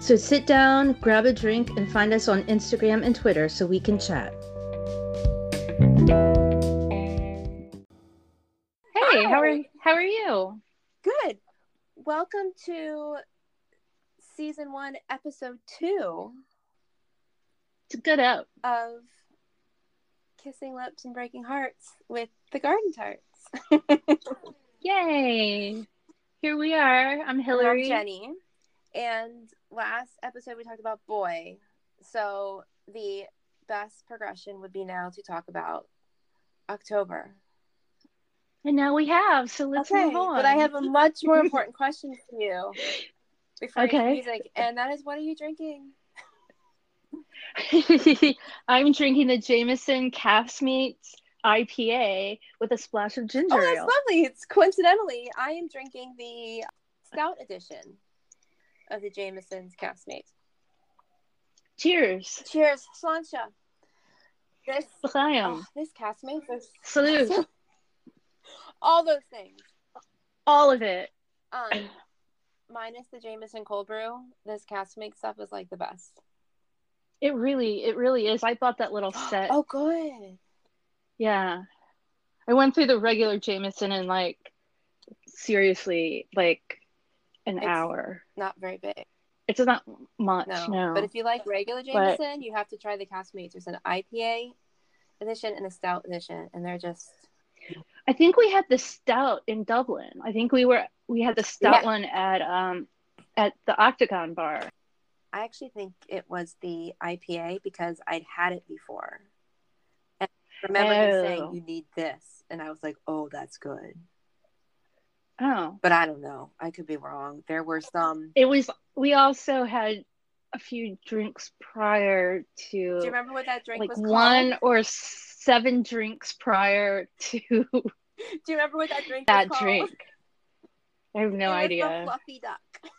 So sit down, grab a drink, and find us on Instagram and Twitter so we can chat. Hey, how are Hi. how are you? Good. Welcome to season one, episode two It's a good up. of Kissing Lips and Breaking Hearts with the Garden Tarts. Yay! Here we are. I'm And Hillary. I'm Jenny. And last episode we talked about boy. So the best progression would be now to talk about October. And now we have, so let's okay, move on. but I have a much more important question for you before Okay. music, and that is, what are you drinking? I'm drinking the Jameson Caskmates IPA with a splash of ginger Oh, that's ale. lovely. It's coincidentally, I am drinking the Stout edition of the Jameson's Caskmates. Cheers. Cheers, Sláinte. This, oh, this Caskmates is Salute. all those things. All of it. Um, minus the Jameson cold brew, this Caskmate stuff is like the best. It really, it really is. I bought that little set. Oh, good. Yeah. I went through the regular Jameson and like seriously like an It's- hour. Not very big. It's not much, No. no. But if you like regular But- Jameson, you have to try the Caskmates. There's an IPA edition and a Stout edition, and they're just I think we had the stout in Dublin. I think we were we had the stout Yeah. one at um at the Octagon Bar. I actually think it was the IPA because I'd had it before. And I remember him Oh. saying, You need this. And I was like, Oh, that's good. Oh, But I don't know. I could be wrong. There were some. it was. We also had a few drinks prior to. Do you remember what that drink like was one or seven drinks prior to Do you remember what that drink that was called? drink. I have no idea. The fluffy duck.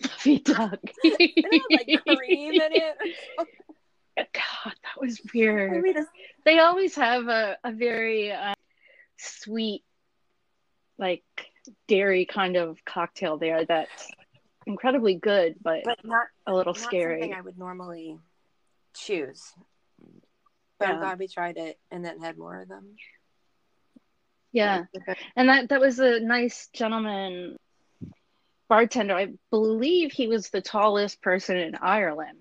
Fluffy duck. It had like cream in it. God, that was I weird. mean, They always have a, a very uh, sweet, like dairy kind of cocktail there that's incredibly good, but, but not, a little not scary. I would normally choose. But Yeah. I'm glad we tried it and then had more of them. Yeah, Okay. and that that was a nice gentleman bartender. I believe he was the tallest person in Ireland.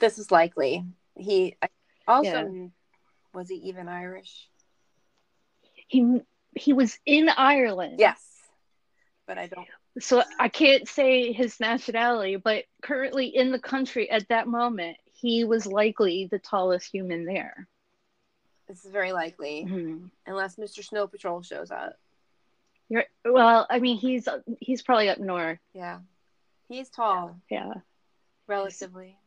This is likely. He also Yeah. was he even Irish? He he was in Ireland. Yes, but I don't. So I can't say his nationality, but currently in the country at that moment, he was likely the tallest human there. This is very likely, Mhm. unless Mr. Snow Patrol shows up. You're, well, I mean, he's he's probably up north. Yeah, he's tall, Yeah, relatively.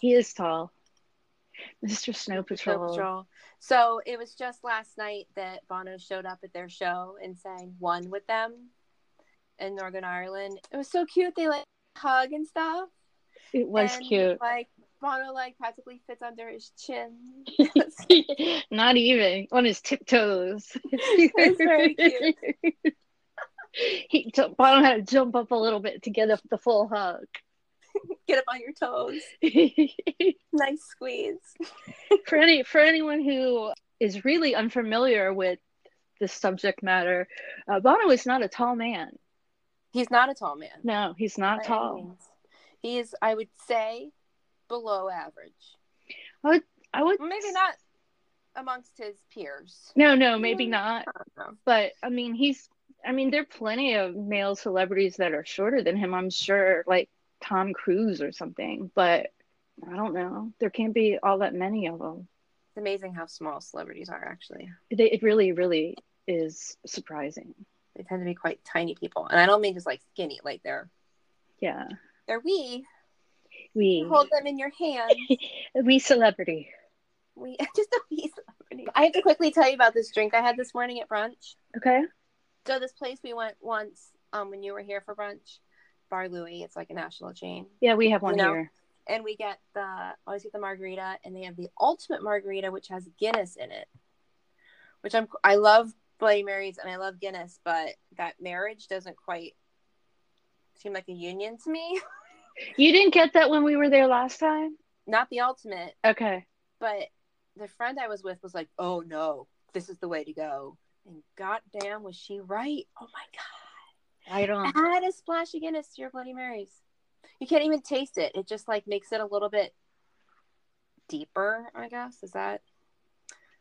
he is tall. Mr. Snow Snow Patrol. Patrol. So it was just last night that Bono showed up at their show and sang "One" with them in Northern Ireland. It was so cute. They like hug and stuff. It was And, cute. Like Bono, like practically fits under his chin. Not even on his tiptoes. Very cute. he t- Bono had to jump up a little bit to get up the full hug. Get up on your toes. Nice squeeze. for any for anyone who is really unfamiliar with this subject matter, uh, Bono is not a tall man. He's not a tall man. No, he's not tall. He is, I would say, below average. I would I would Maybe not amongst his peers. No, no, maybe Yeah. not. I. But I mean, he's. I mean, there are plenty of male celebrities that are shorter than him. I'm sure, like Tom Cruise or something. But I don't know. There can't be all that many of them. It's amazing how small celebrities are. Actually, They, it really, really is surprising. they tend to be quite tiny people, and I don't mean just like skinny. Like they're Yeah. they're wee. We Hold them in your hand. we celebrity. We just a wee celebrity. I have to quickly tell you about this drink I had this morning at brunch. Okay. So this place we went once um when you were here for brunch, Bar Louie. It's like a national chain, Yeah, we have one You know? here. and we get the always get the margarita, and they have the ultimate margarita, which has Guinness in it. Which I'm I love Bloody Marys and I love Guinness, but that marriage doesn't quite seem like a union to me. You didn't get that when we were there last time? Not the ultimate, Okay. but the friend I was with was like, "Oh no, this is the way to go." And goddamn, was she right? Oh my god! I don't Add a splash of Guinness to your Bloody Marys. You can't even taste it. It just like makes it a little bit deeper. I guess is that.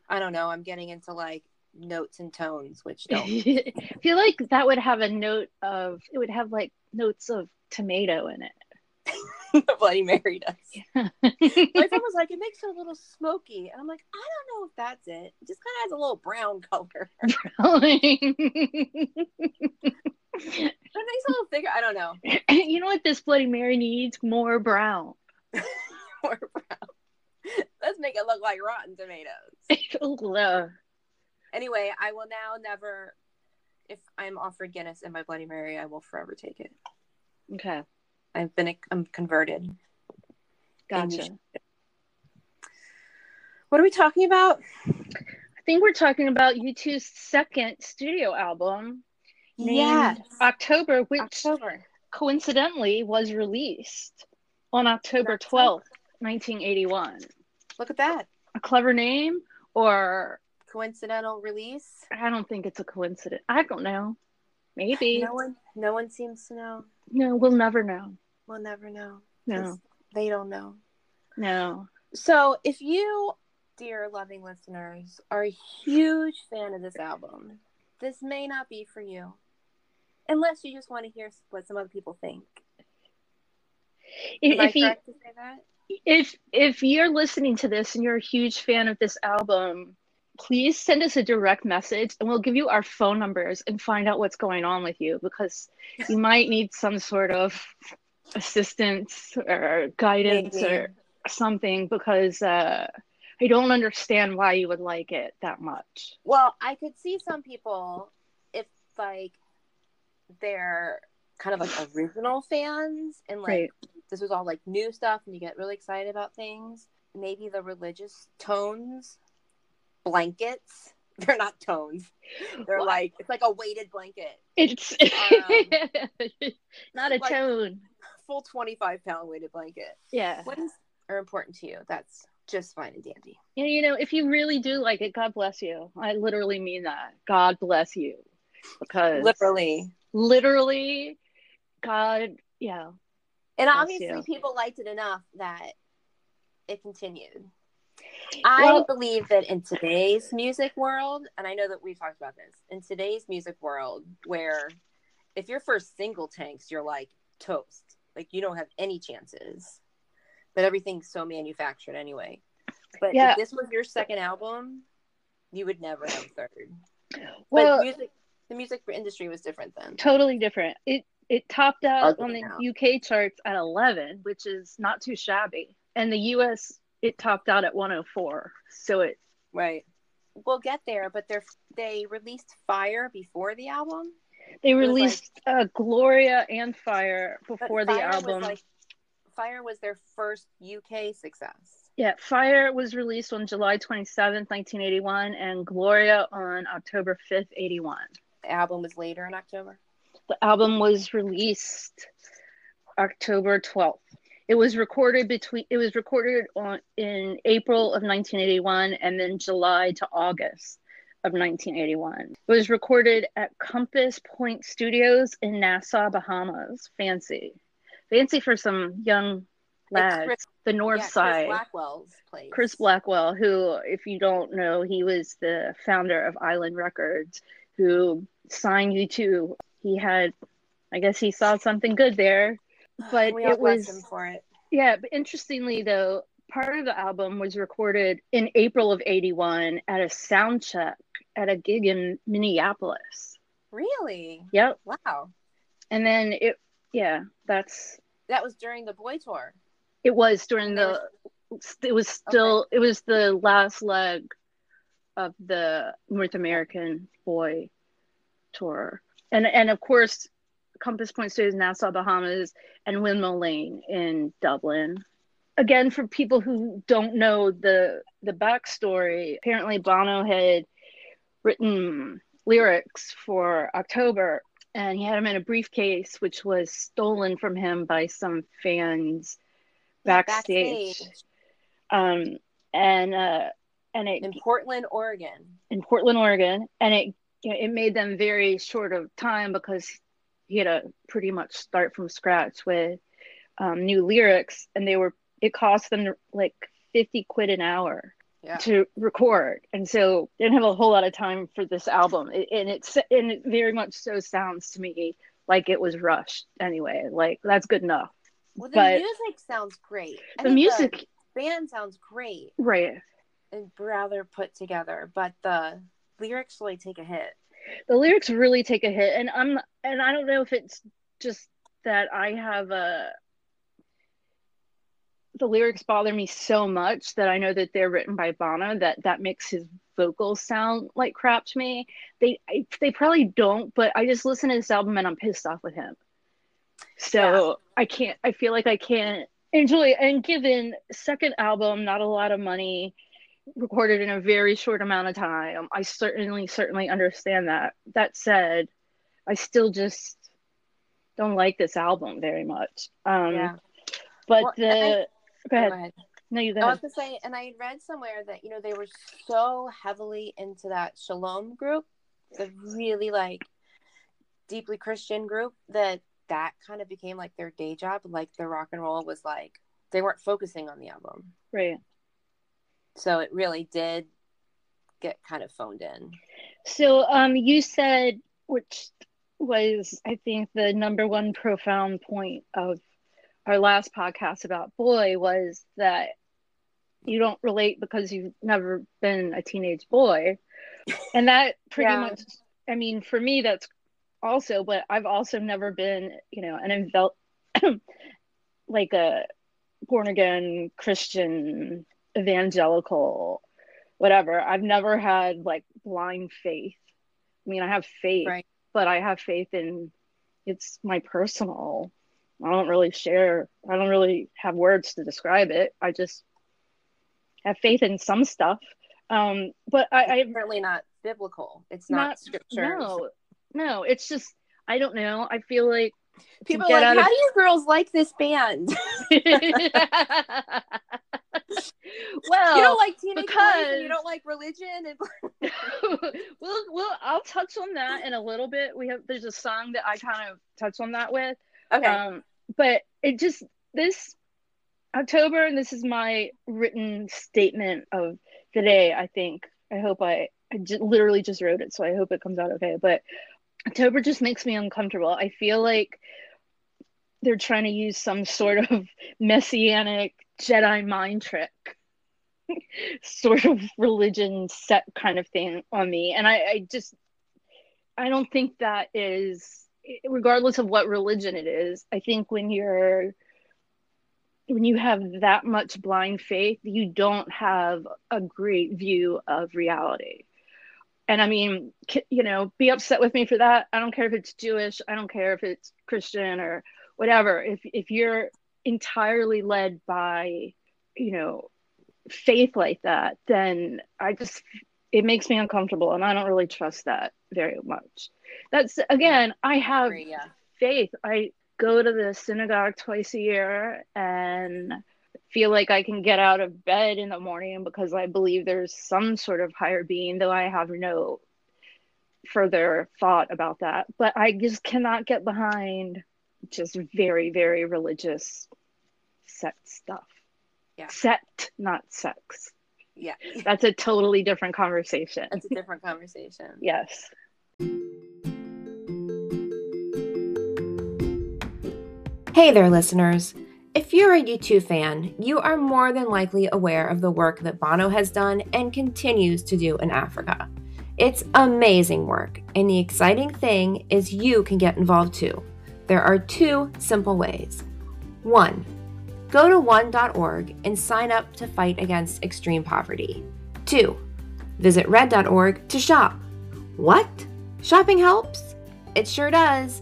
I don't know. I'm getting into like notes and tones, which don't. I feel like that would have a note of it would have like notes of tomato in it. the Bloody Mary does. Yeah. My friend was like, it makes it a little smoky, and I'm like, I don't know if that's it. It just kind of has a little brown color. It makes a little thicker. I don't know. you know what this Bloody Mary needs? More brown. More brown. Let's make it look like rotten tomatoes. Anyway, I will now never, if I'm offered Guinness in my Bloody Mary, I will forever take it. okay. I've been, I'm converted. Gotcha. What are we talking about? I think we're talking about U2's second studio album, named October, which October. coincidentally was released on October October. 12th, 1981. Look at that. A clever name, or Coincidental release. I don't think it's a coincidence. I don't know. Maybe. No one, no one seems to know. No, we'll never know. We'll never know. No, They don't know. no. So, if you, dear loving listeners, are a huge fan of this album, this may not be for you. Unless you just want to hear what some other people think. If, if you, to say that? if if you're listening to this and you're a huge fan of this album, please send us a direct message and we'll give you our phone numbers and find out what's going on with you because you might need some sort of assistance or guidance Maybe. or something because uh, I don't understand why you would like it that much. Well, I could see some people if like they're kind of like original fans and like Right. this was all like new stuff and you get really excited about things. Maybe the religious tones, blankets. They're not tones. They're Well, like it's like a weighted blanket. It's um, not a like- tone. Full twenty five pound weighted blanket. Yeah. What is are important to you? That's just fine and dandy. And you know, if you really do like it, God bless you. I literally mean that. God bless you. Because Literally. Literally, God, yeah. And obviously people liked it enough that it continued. I Well- believe that in today's music world, and I know that we've talked about this, in today's music world, where if your first single tanks, you're like toast. Like you don't have any chances. But everything's so manufactured anyway. But Yeah. if this was your second album, you would never have a third. Well, but music the music for industry was different then. totally different. It it topped out Ugly on the now. UK charts at 11, which is not too shabby. And the US it topped out at 104. So it Right. We'll get there, but they're they released Fire before the album. they was like- released uh, Gloria and Fire before the Fire album. like Fire was their first UK success. Yeah, Fire was released on July 27th, 1981, and Gloria on October 5th, 81. The album was later in October. The album was released October 12th. It was recorded between it was recorded on in April of 1981 and then July to August of 1981. It was recorded at Compass Point Studios in Nassau, Bahamas. Fancy. Fancy for some young lads. Chris- the north yeah, Chris side. Blackwell's place. Chris Blackwell, who, if you don't know, he was the founder of Island Records, who signed U2. He had, I guess, he saw something good there. But it was, him for it. yeah. But interestingly, though, part of the album was recorded in April of '81 at a sound check at a gig in Minneapolis. Really? Yep. Wow. And then it, yeah, that's That was during the boy tour. It was during the. It was still. Okay. It was the last leg of the North American Boy tour, and and of course, Compass Point Studios, Nassau, Bahamas, and Windmill Lane in Dublin. Again, for people who don't know the the backstory, apparently Bono had written lyrics for October, and he had them in a briefcase, which was stolen from him by some fans backstage. backstage. Um, and uh, and it in Portland, Oregon. In Portland, Oregon, and it you know, it made them very short of time because he had to pretty much start from scratch with um, new lyrics, and they were it cost them like fifty quid an hour yeah. to record, and so they didn't have a whole lot of time for this album, and it's and it very much so sounds to me like it was rushed anyway. Like that's good enough. Well, the but music sounds great. I the music the band sounds great, right? And rather put together, but the lyrics really take a hit. The lyrics really take a hit, and I'm and I don't know if it's just that I have a the lyrics bother me so much that I know that they're written by Bono that that makes his vocals sound like crap to me. They I, they probably don't, but I just listen to this album and I'm pissed off with him. So yeah. I can't. I feel like I can't enjoy. And given second album, not a lot of money, recorded in a very short amount of time, I certainly certainly understand that. That said, I still just don't like this album very much. Um, yeah. But well, the I, go, ahead. go ahead. No, you go. I was to say, and I read somewhere that you know they were so heavily into that Shalom group, the really like deeply Christian group that that kind of became like their day job. Like the rock and roll was like they weren't focusing on the album, right? So it really did get kind of phoned in. So um, you said, which was I think the number one profound point of our last podcast about boy was that you don't relate because you've never been a teenage boy and that pretty yeah. much i mean for me that's also but i've also never been you know an envel- like a born again christian evangelical whatever. I've never had like blind faith. I mean i have faith right. but i have faith in it's my personal. I don't really share i don't really have words to describe it. I just have faith in some stuff. Um but i i certainly not biblical. It's not, not scripture no no it's just i don't know. I feel like people are like how of... do you girls like this band well, you don't like teenage because you don't like religion, and we'll, we'll, I'll touch on that in a little bit. We have there's a song that I kind of touch on that with. Okay. Um, but it just this October, and this is my written statement of the day. I think. I hope I I j- literally just wrote it, so I hope it comes out okay. But October just makes me uncomfortable. I feel like they're trying to use some sort of messianic Jedi mind trick sort of religion set kind of thing on me. And I, I just, I don't think that is, regardless of what religion it is, I think when you're, when you have that much blind faith, you don't have a great view of reality. And I mean, you know, be upset with me for that. I don't care if it's Jewish. I don't care if it's Christian or whatever. If if you're entirely led by, you know, faith like that, then I just it makes me uncomfortable and I don't really trust that very much. That's again, I have yeah. faith. I go to the synagogue twice a year and feel like I can get out of bed in the morning because I believe there's some sort of higher being, though I have no further thought about that. But I just cannot get behind just very, very religious sect stuff. Yeah. Sect, not sex. Yeah. That's a totally different conversation. That's a different conversation. yes. Hey there, listeners. If you're a U2 fan, you are more than likely aware of the work that Bono has done and continues to do in Africa. It's amazing work, and the exciting thing is you can get involved too. There are two simple ways. One, Go to one.org and sign up to fight against extreme poverty. 2. Visit red.org to shop. What? Shopping helps? It sure does.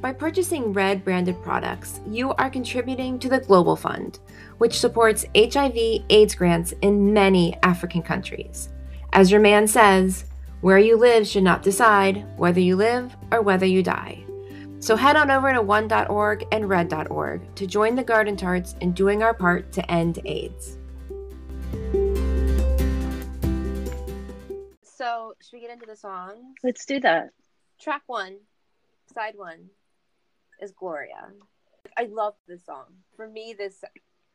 By purchasing Red branded products, you are contributing to the Global Fund, which supports HIV AIDS grants in many African countries. As your man says, where you live should not decide whether you live or whether you die. So head on over to one.org and red.org to join the Garden Tarts in doing our part to end AIDS. So, should we get into the songs? Let's do that. Track one, side one, is Gloria. I love this song. For me, this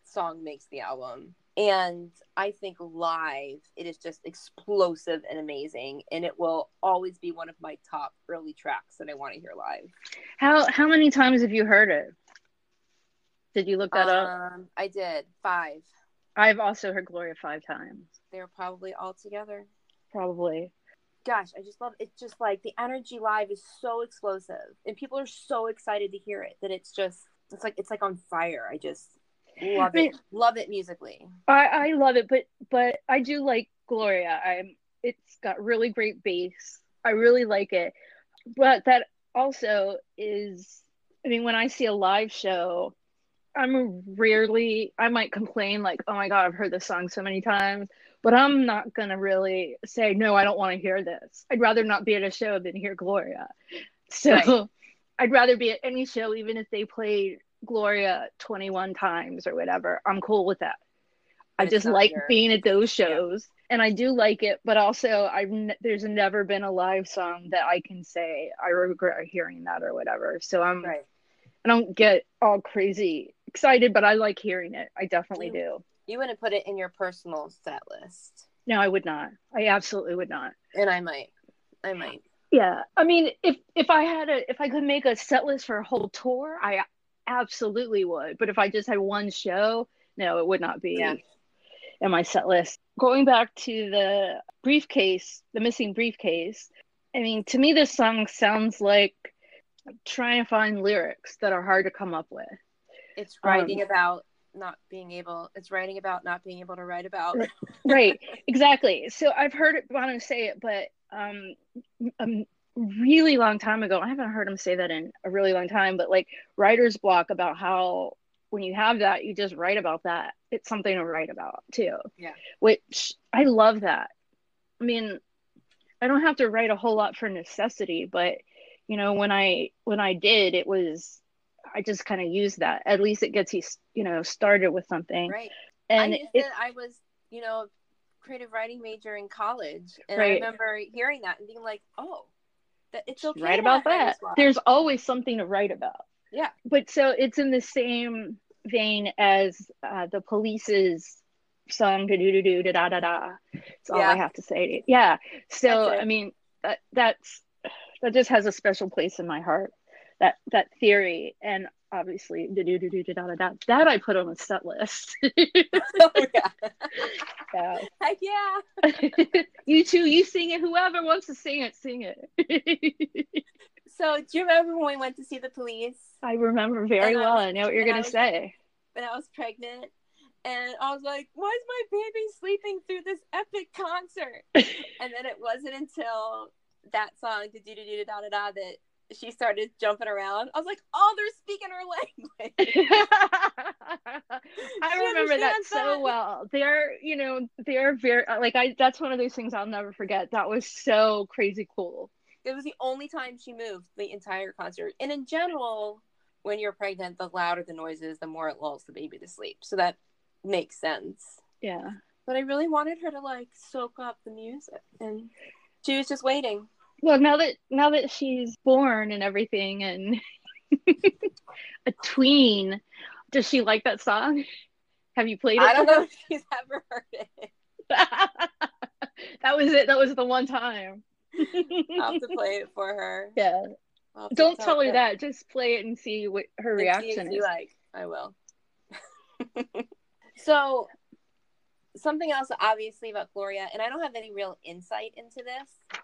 song makes the album. And I think live, it is just explosive and amazing. And it will always be one of my top early tracks that I want to hear live. How how many times have you heard it? Did you look that um, up? I did. Five. I've also heard Gloria five times. They're probably all together. Probably. Gosh, I just love it. It's just like the energy live is so explosive and people are so excited to hear it that it's just it's like it's like on fire. I just love it. Love it musically. I, I love it, but but I do like Gloria. I'm it's got really great bass. I really like it. But that also is I mean, when I see a live show, I'm rarely I might complain like, oh my god, I've heard this song so many times, but I'm not gonna really say no, I don't want to hear this. I'd rather not be at a show than hear Gloria. So right. I'd rather be at any show, even if they played Gloria 21 times or whatever. I'm cool with that. I just like your... being at those shows. Yeah. And I do like it, but also I've n- there's never been a live song that I can say I regret hearing that or whatever. So I'm right. I don't get all crazy excited, but I like hearing it. I definitely you, do. You wouldn't put it in your personal set list. No, I would not. I absolutely would not. And I might. I might. Yeah. I mean, if if I had a if I could make a set list for a whole tour, I absolutely would. But if I just had one show, no, it would not be yeah. in my set list. Going back to the briefcase, the missing briefcase, I mean, to me, this song sounds like trying to find lyrics that are hard to come up with. It's writing um, about not being able, it's writing about not being able to write about. right, exactly. So I've heard it, want to say it, but um, um, really long time ago. I haven't heard him say that in a really long time, but like writer's block about how when you have that, you just write about that. It's something to write about too. Yeah. Which I love that. I mean, I don't have to write a whole lot for necessity, but you know, when I when I did, it was I just kind of used that. At least it gets you, you know, started with something. Right. And I, it, I was, you know, creative writing major in college, and right. I remember hearing that and being like, oh, that it's okay write about that. there's always something to write about. Yeah. But so it's in the same vein as uh, the police's song da do do da da da da that's all yeah. i have to say. Yeah. So i mean that that's that just has a special place in my heart that that theory. And obviously da do do do da da da that I put on a set list. oh, yeah. yeah. Heck yeah. you too, you sing it. Whoever wants to sing it, sing it. so do you remember when we went to see the police? I remember very and well. I, was, I know what you're gonna was, say. When I was pregnant. And I was like, why is my baby sleeping through this epic concert? and then it wasn't until that song, da da da da da da, that she started jumping around. I was like, "Oh, they're speaking her language." I remember that, that so well. They're, you know, they're very like I. That's one of those things I'll never forget. That was so crazy cool. It was the only time she moved the entire concert, and in general, when you're pregnant, the louder the noise is, the more it lulls the baby to sleep. So that makes sense. Yeah. But I really wanted her to like soak up the music, and she was just waiting well now that now that she's born and everything and a tween does she like that song? Have you played it? I don't know if she's ever heard it. That was it. That was the one time. I'll have to play it for her. Yeah. Don't tell her that. Just play it and see what her and reaction is. like i will. So something else obviously about gloria and i don't have any real insight into this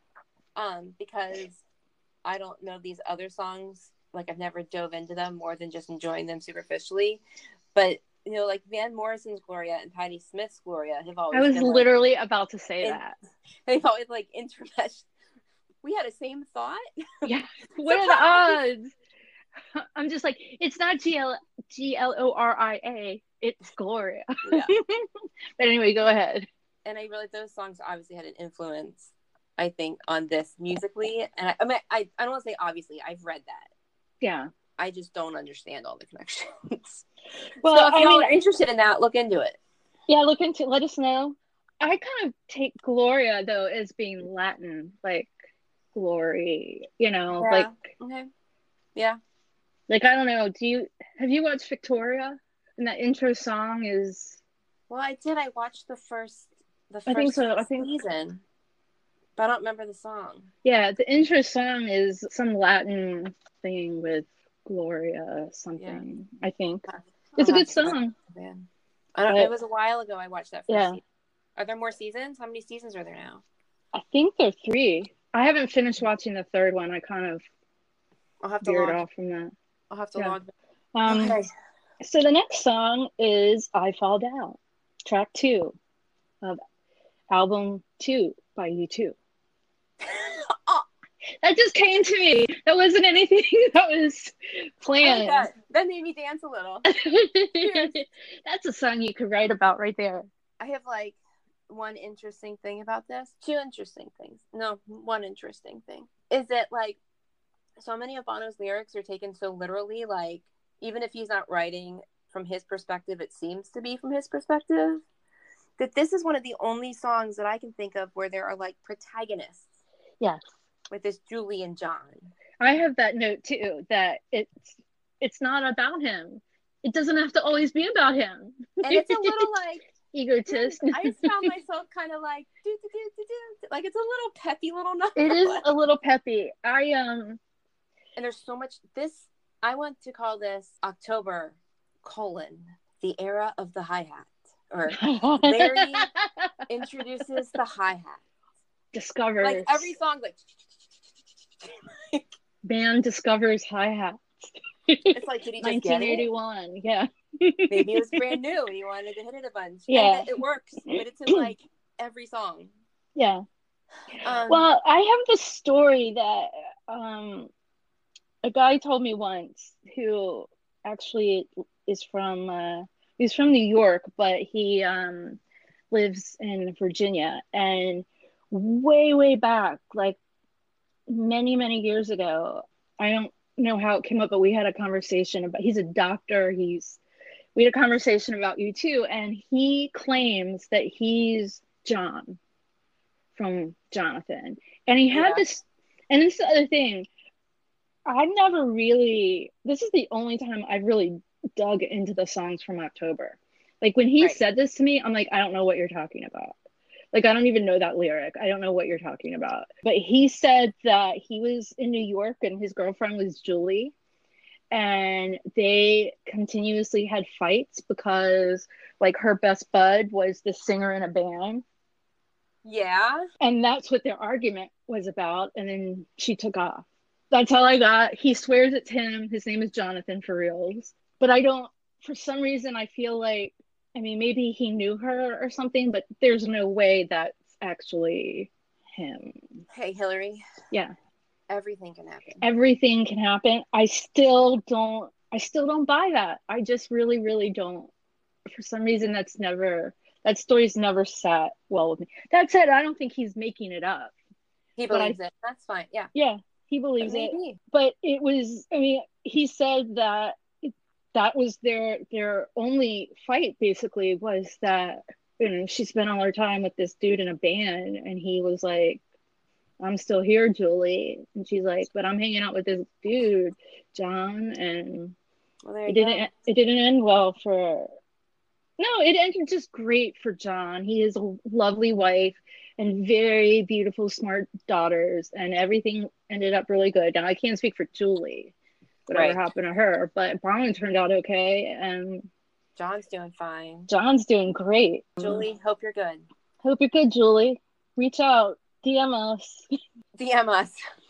um, because I don't know these other songs. Like I've never dove into them more than just enjoying them superficially. But you know, like Van Morrison's Gloria and Patti Smith's Gloria have always. I was been, like, literally about to say in- that. they've always like intermeshed. We had the same thought. Yeah. What are the odds? I'm just like, it's not G L G L O R I A. It's Gloria. Yeah. but anyway, go ahead. and I realized those songs obviously had an influence, I think, on this musically. And I, I mean, I, I don't want to say obviously, I've read that. Yeah. I just don't understand all the connections. Well, so if I y'all mean, are interested in that, look into it. yeah, look into let us know. I kind of take Gloria though as being Latin, like glory, you know, Yeah. like Okay. Yeah. like I don't know. Do you have you watched Victoria? And that intro song is Well, I did. I watched the first, the first I think so, I think- season, but I don't remember the song. yeah, the intro song is some Latin thing with Gloria something, I think. It's a good song. I don't. But- it was a while ago. I watched that first Yeah. season. Are there more seasons? How many seasons are there now? I think there are three. I haven't finished watching the third one. I kind of I'll have to veered log. off from that. I'll have to Yeah. log. Um, okay. So the next song is I Fall Down, track two of album two by U2. oh, That just came to me. That wasn't anything that was planned. that. that made me dance a little. That's a song you could write about right there. I have like one interesting thing about this. Two interesting things. No, one interesting thing is that like so many of Bono's lyrics are taken so literally. Like even if he's not writing from his perspective, it seems to be from his perspective. That this is one of the only songs that I can think of where there are like protagonists Yes. with this Julie and John. I have that note too that it's it's not about him. It doesn't have to always be about him. And it's a little like egotist. I just found myself kind of like do, do, do, do, do. like it's a little peppy little number. it is a little peppy. I um and there's so much this i want to call this october colon the era of the hi-hat or Larry introduces the hi-hat discovers like every song like band discovers hi hat. it's like did he just get it 1981. Yeah. maybe it was brand new and he wanted to hit it a bunch Yeah. and it works but it's in like every song Yeah. um, Well, I have this story that um, a guy told me once who actually is from uh, he's from New York, but he um, lives in Virginia. And way, way back, like many, many years ago, I don't know how it came up, but we had a conversation about. He's a doctor. He's we had a conversation about U2, and he claims that he's John from Jonathan. And he had Yeah. this, and this is the other thing. I've never really, this is the only time I've really dug into the songs from October. Like when he Right. said this to me, I'm like, I don't know what you're talking about. Like, I don't even know that lyric. I don't know what you're talking about. But he said that he was in New York and his girlfriend was Julie. And they continuously had fights because, like, her best bud was the singer in a band yeah and that's what their argument was about and then she took off that's all i got he swears it's him his name is jonathan for reals but i don't for some reason i feel like i mean maybe he knew her or something but there's no way that's actually him. Hey hillary. Yeah. Everything can happen. Everything can happen. I still don't i still don't buy that. I just really really don't. For some reason that's never that story's never sat well with me. That said i don't think he's making it up. He But I- believes it. That's fine. Yeah. Yeah he believes it. but it was i mean he said that that was their their only fight basically was that you know she spent all her time with this dude in a band and he was like i'm still here julie. And she's like but i'm hanging out with this dude john and well it you didn't it didn't end well for no it ended just great for john. He has a lovely wife and very beautiful smart daughters and everything ended up really good. Now i can't speak for julie whatever Right. happened to her but Brian turned out okay and john's doing fine john's doing great julie hope you're good hope you're good julie reach out dm us dm us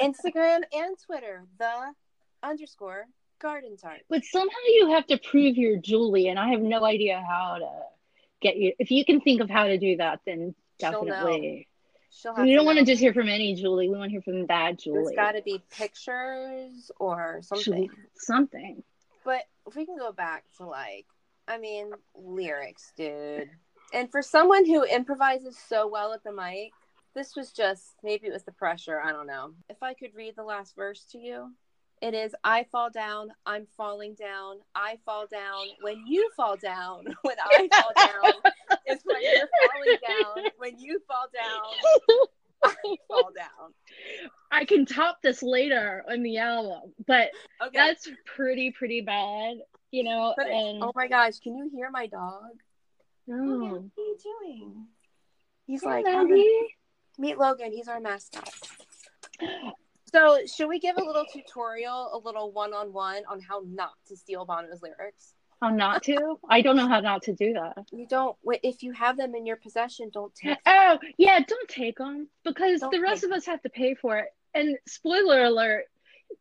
Instagram and Twitter, the underscore garden tart. But somehow you have to prove you're Julie, and I have no idea how to get you. If you can think of how to do that, then definitely. She'll have We don't want to just hear from any Julie. We want to hear from that There's Julie. got to be pictures or something. Something. But if we can go back to like, I mean, lyrics, dude. And for someone who improvises so well at the mic, this was just maybe it was the pressure. I don't know. If I could read the last verse to you, it is I fall down, I'm falling down, I fall down when you fall down, when I fall down. It's when you're falling down, when you fall down, I fall down. I can top this later on the album, but Okay. that's pretty pretty bad, you know. but and oh my gosh, can you hear my dog? No. what are you doing? He's Hey, like, Maggie. meet Logan. He's our mascot. So, should we give a little tutorial, a little one-on-one on how not to steal Bono's lyrics? How not to? I don't know how not to do that. You don't. wait, If you have them in your possession, don't take. them. Oh, yeah, don't take them because Don't the rest of us have to pay for it. And spoiler alert,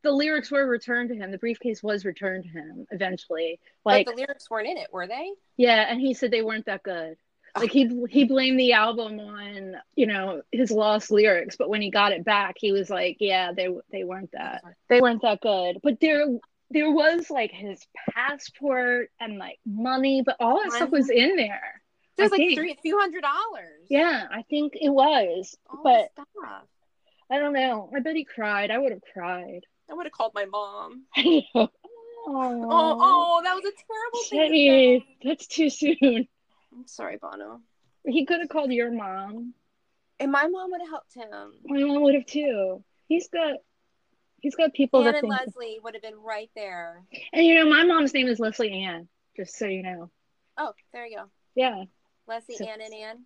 the lyrics were returned to him. The briefcase was returned to him eventually. Like, but the lyrics weren't in it, were they? yeah, and he said they weren't that good. Like he he blamed the album on you know his lost lyrics, but when he got it back, he was like, yeah, they they weren't that they weren't that good. But there there was like his passport and like money, but all that stuff was in there. There's like think. three, a few hundred dollars. Yeah, I think it was. All but- stuff. I don't know. I bet he cried. I would have cried. I would have called my mom. oh, Oh, oh, that was a terrible thing. to Jenny, say. that's too soon. I'm sorry, Bono. He could have called your mom. And my mom would have helped him. My mom would have too. He's got, he's got people Ann that and. Leslie would have been right there. And you know, my mom's name is Leslie Ann. Just so you know. Oh, there you go. Yeah, Leslie, So- Ann, and Ann.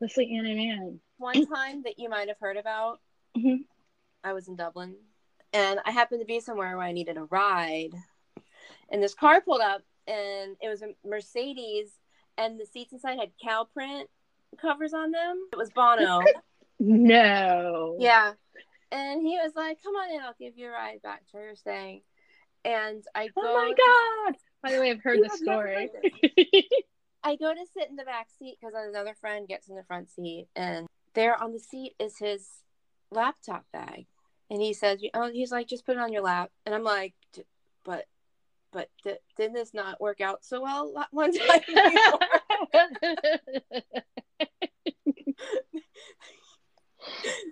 Leslie Ann and Ann. One time that you might have heard about, Mhm. I was in Dublin and I happened to be somewhere where I needed a ride. And this car pulled up and it was a Mercedes and the seats inside had cow print covers on them. It was Bono. No. yeah. And he was like, Come on in, I'll give you a ride back to you're staying. And I oh go Oh my God. By the way, I've heard the story. heard I go to sit in the back seat because another friend gets in the front seat, and there on the seat is his laptop bag, and he says, "Oh, he's like, just put it on your lap," and I'm like, "But, but d- didn't this not work out so well one time?"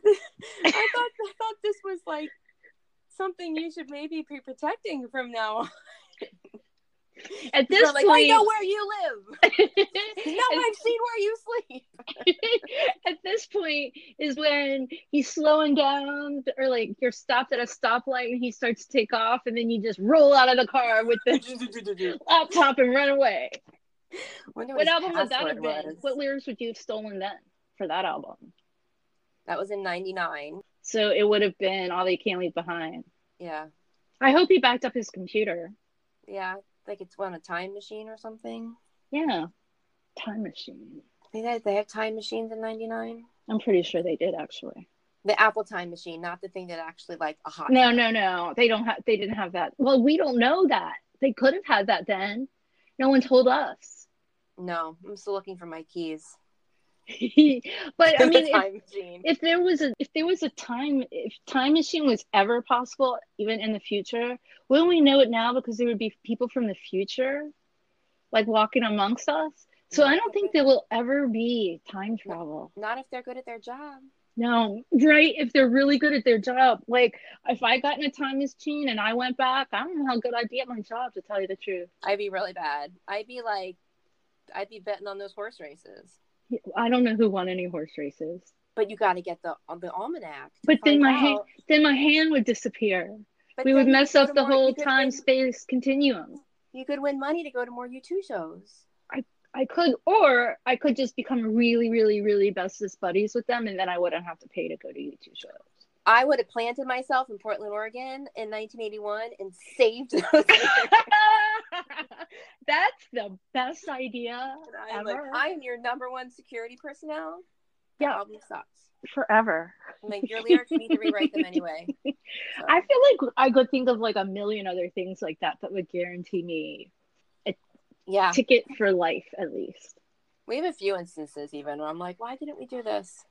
before?" I thought I thought this was like something you should maybe be protecting from now on. At this like, I point, know where you live. now I've seen where you sleep. at this point is when he's slowing down or like you're stopped at a stoplight and he starts to take off and then you just roll out of the car with the laptop and run away. What album would that have been? was. What lyrics would you have stolen then for that album? That was in '99. So it would have been All They Can't Leave Behind. Yeah, I hope he backed up his computer. yeah. Like it's on a time machine or something. Yeah. Time machine. They had, they have time machines in '99. I'm pretty sure they did actually. The Apple time machine, not the thing that actually like a hot. No, no, no. They don't have they didn't have that. Well, we don't know that. They could have had that then. No one told us. No, I'm still looking for my keys. but I mean, if, machine. if there was a if there was a time if time machine was ever possible, even in the future, wouldn't we know it now because there would be people from the future, like walking amongst us? So I don't think there will ever be time travel. Not if they're good at their job. No, right? If they're really good at their job, like if I got in a time machine and I went back, I don't know how good I'd be at my job, to tell you the truth. I'd be really bad. I'd be like, I'd be betting on those horse races. I don't know who won any horse races. But you got to get the uh, the almanac. But then my hand, then my hand would disappear. But we would mess up the more- whole time win- space continuum. You could win money to go to more U2 shows. I could, or I could just become really, really, really bestest buddies with them, and then I wouldn't have to pay to go to U2 shows. I would have planted myself in Portland, Oregon in 1981 and saved those. That's the best idea I'm like, ever. I am your number one security personnel. Yeah. Probably sucks. Forever. like your lyrics need to rewrite them anyway. So. I feel like I could think of like a million other things like that that would guarantee me a yeah, ticket for life at least. we have a few instances even where I'm like, why didn't we do this?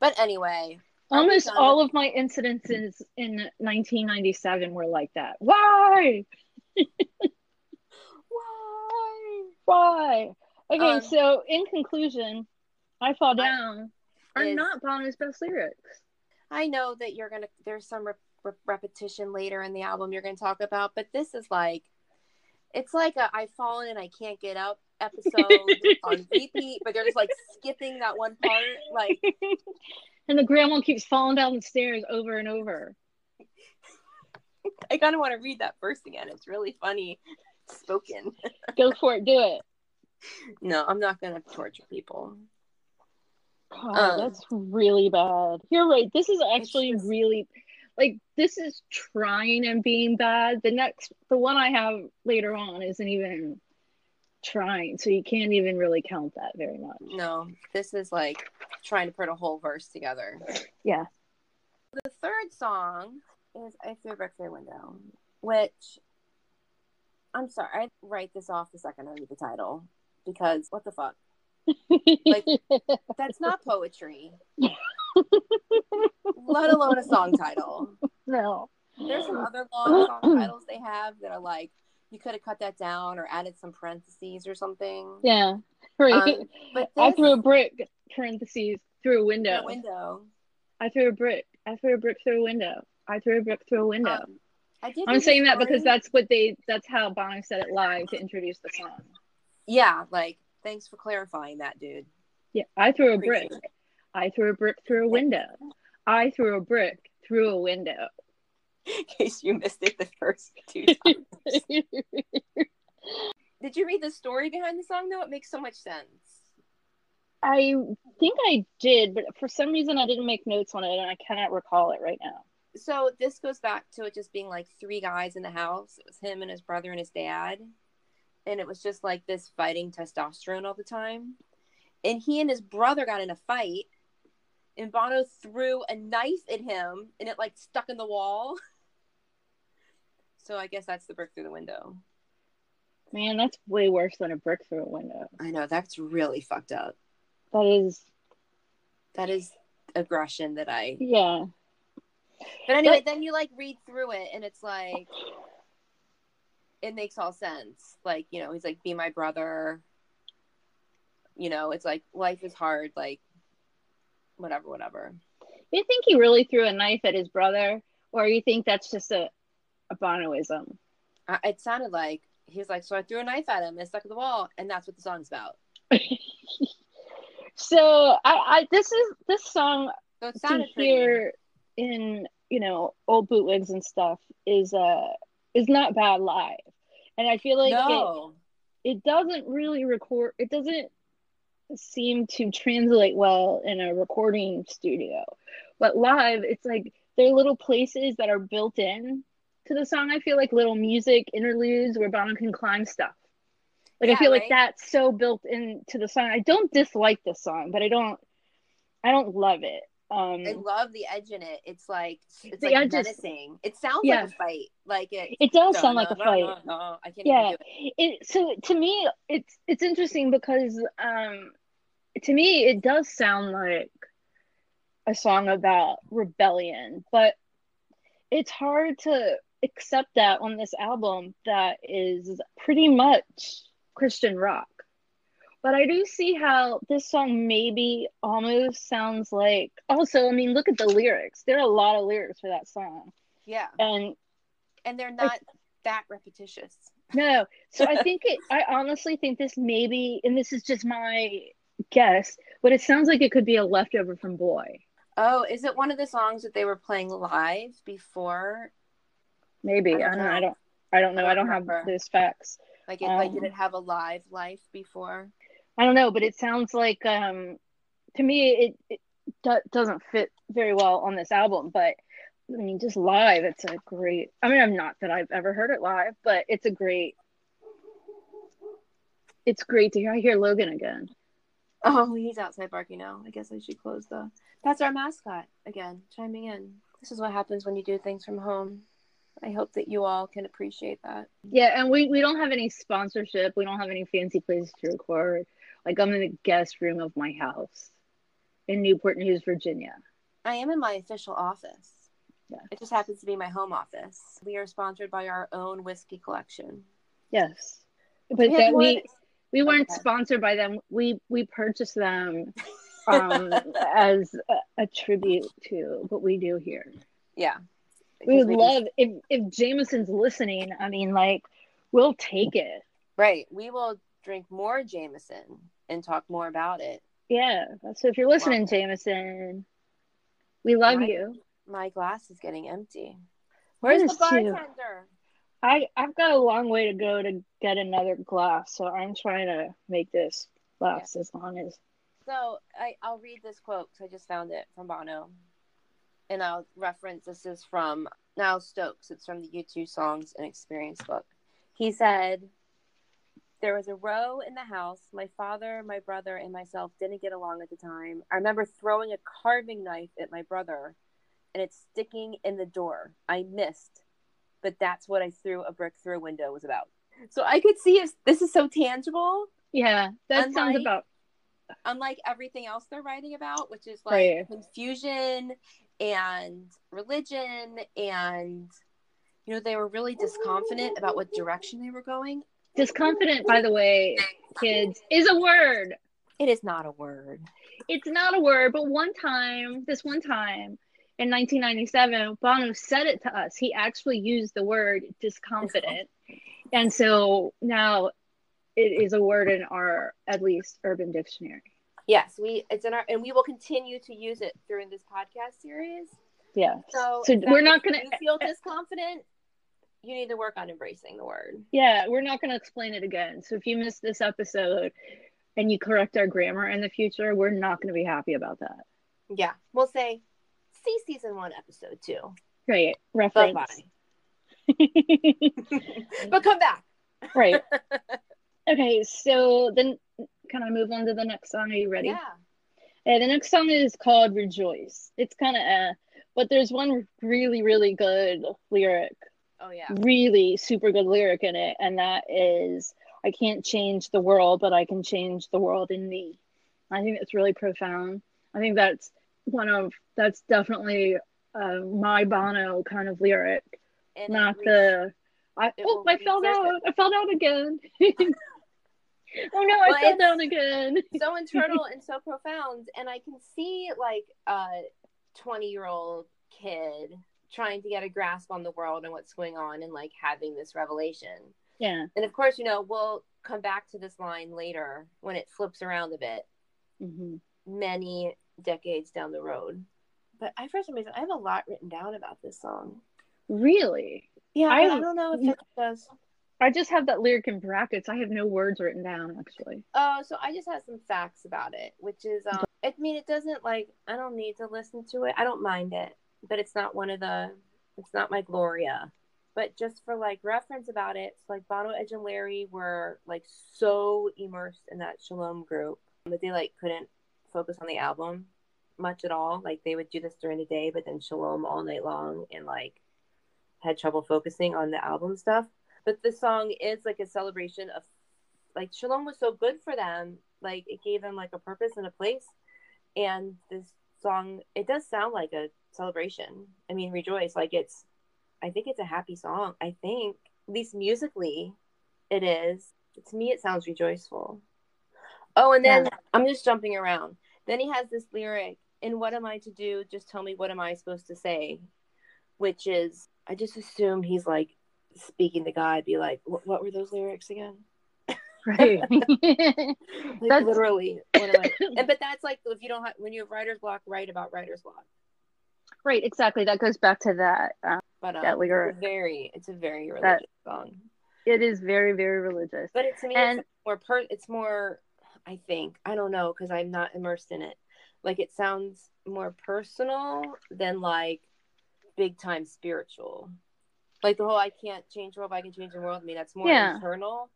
But anyway, Almost done all of my incidences in 1997 were like that. Why? why? Why? Okay, Um, so in conclusion, I Fall I- Down are is- not Bono's best lyrics. I know that you're gonna. There's some rep- rep- repetition later in the album you're gonna talk about, but this is like, it's like a I've fallen and I can't get up episode on repeat, but they're just like skipping that one part. Like, and the grandma keeps falling down the stairs over and over. I kind of want to read that verse again. It's really funny spoken. Go for it, do it. No, I'm not gonna torture people. God, Um, that's really bad. You're right. This is actually just- really like this is trying and being bad. The next the one I have later on isn't even trying, so you can't even really count that very much. No, this is like trying to put a whole verse together. Yeah. The third song is I Threw a Brick Through a Window, which I'm sorry, I write this off the second I read the title because what the fuck? Like- That's not poetry, let alone a song title. no. There's some other long song titles they have that are like, you could have cut that down or added some parentheses or something. Yeah. Right. Um, but I threw a brick, parentheses, through a window. the window. I threw a brick. I threw a brick through a window. I threw a brick through a window. Um, I did I'm saying that because that's what they that's how Bono said it live to introduce the song. yeah, like thanks for clarifying that, dude. Yeah, I threw a brick. I threw a brick through a window. I threw a brick through a window. In case you missed it the first two times. Did you read the story behind the song though? It makes so much sense. I think I did, but for some reason I didn't make notes on it and I cannot recall it right now. So this goes back to it just being like three guys in the house. It was him and his brother and his dad. And it was just like this fighting testosterone all the time. And he and his brother got in a fight. And Bono threw a knife at him and it like stuck in the wall. So I guess that's the brick through the window. Man, that's way worse than a brick through a window. I know that's really fucked up. That is, That is aggression that I yeah. But anyway, But- then you like read through it and it's like it makes all sense. Like, you know, he's like, be my brother. You know, it's like life is hard, like whatever, whatever. You think he really threw a knife at his brother, or you think that's just a, a Bonoism? I, it sounded like he was like, so I threw a knife at him and stuck at the wall, and that's what the song's about. so I, I this is this song So it to sounded hear in you know old bootlegs and stuff is uh is not bad live, and I feel like it, it doesn't really record. It doesn't seem to translate well in a recording studio, but live it's like there are little places that are built in to the song. I feel like little music interludes where Bono can climb stuff. Like I Yeah, feel like that's so built into the song. I don't dislike this song, but I don't I don't love it. Um I love the edge in it. It's like it's The like edge is- menacing. It sounds Yeah. like a fight. Like it. it does sound like a fight. I can't Yeah. it. it so to me it's it's interesting because um to me it does sound like a song about rebellion but it's hard to accept that on this album that is pretty much christian rock but i do see how this song maybe almost sounds like also i mean look at the lyrics there are a lot of lyrics for that song Yeah, and and they're not that repetitious. No. So I think it I honestly think this maybe and this is just my guess, but it sounds like it could be a leftover from Boy. Oh, is it one of the songs that they were playing live before? Maybe. I I don't don't know. I don't I don't know. I I don't don't have those facts. Like, it, like, Um, did it have a live life before? I don't know, but it sounds like um to me it, it do- doesn't fit very well on this album, but I mean just live it's a great I mean I'm not that I've ever heard it live, but it's a great it's great to hear I hear Logan again. Oh, he's outside barking now. I guess I should close the. That's our mascot again, chiming in. This is what happens when you do things from home. I hope that you all can appreciate that. Yeah, and we, we don't have any sponsorship. We don't have any fancy places to record. Like I'm in the guest room of my house in Newport News, Virginia. I am in my official office. Yeah. It just happens to be my home office. We are sponsored by our own whiskey collection. Yes. But We have that more- we we weren't Okay. sponsored by them. We we purchased them um as a, a tribute to what we do here. Yeah. We would love if if Jameson's listening, I mean like we'll take it. Right. We will drink more Jameson and talk more about it. Yeah. So if you're listening, Jameson, we love Right. you. My glass is getting empty. Where's the Yours too. bartender? I I've got a long way to go to get another glass, so I'm trying to make this last as long as So I, I'll read this quote because I just found it from Bono. And I'll reference this is from Niall Stokes. It's from the U2 Songs and Experience book. He said, There was a row in the house. My father, my brother, and myself didn't get along at the time. I remember throwing a carving knife at my brother and it's sticking in the door. I missed, but that's what I threw a brick through a window was about. So I could see if this is so tangible yeah, that sounds about unlike everything else they're writing about, which is like Right. confusion and religion, and you know, they were really disconfident about what direction they were going. disconfident. By the way, kids is a word. It is not a word. It's not a word, but one time, this one time in 1997, Bono said it to us. He actually used the word disconfident, and so now it is a word in our at least Urban Dictionary. Yes, we it's in our and we will continue to use it during this podcast series. Yeah. So, So we're not gonna- you feel disconfident. You need to work on embracing the word. Yeah, we're not going to explain it again. So if you missed this episode and you correct our grammar in the future, we're not going to be happy about that. Yeah, we'll say see season one, episode two. Great reference. but come back. right. Okay, so then can I move on to the next song? Are you ready? Yeah. Uh, the next song is called Rejoice. It's kind of uh, but there's one really, really good lyric, Oh yeah. really super good lyric in it, and that is I can't change the world, but I can change the world in me. I think that's really profound. I think that's one of that's definitely uh, my Bono kind of lyric, And not the I oh I fell down I fell down again. oh no, I Well, fell down again. so internal and so profound and i can see like a 20 year old kid trying to get a grasp on the world and what's going on and like having this revelation Yeah. and of course you know we'll come back to this line later when it flips around a bit hmm many decades down the road but i for some reason i have a lot written down about this song Really? yeah I- i, I don't know if it does I just have that lyric in brackets. I have no words written down actually. Oh, so I just have some facts about it, which is, um, I mean, it doesn't like I don't need to listen to it. I don't mind it, but it's not one of the, it's not my Gloria. But just for like reference about it, it's like Bono, Edge, and Larry were like so immersed in that Shalom group that they like couldn't focus on the album much at all. Like they would do this during the day, but then Shalom all night long and like had trouble focusing on the album stuff. But the song is like a celebration of like Shalom was so good for them. Like it gave them like a purpose and a place. And this song, it does sound like a celebration. I mean, rejoice. Like it's, I think it's a happy song. I think, at least musically, it is. To me, it sounds rejoiceful. Oh, and then Yeah. I'm just jumping around. Then he has this lyric, and what am I to do? Just tell me what am I supposed to say? Which is, I just assume he's like speaking to God, be like, what, what were those lyrics again? Right. Like That's- literally, what am I? and but that's like if you don't have when you have writer's block, write about writer's block. right, exactly. That goes back to that. Um, But um, That lyric. it's a very, it's a very religious That- song. it is very, very religious. But it, to me, And- it's more per. It's more, I think, I don't know, because I'm not immersed in it. Like it sounds more personal than like big time spiritual. Like the whole "I can't change the world, but I can change the world." I mean, that's more Yeah. internal.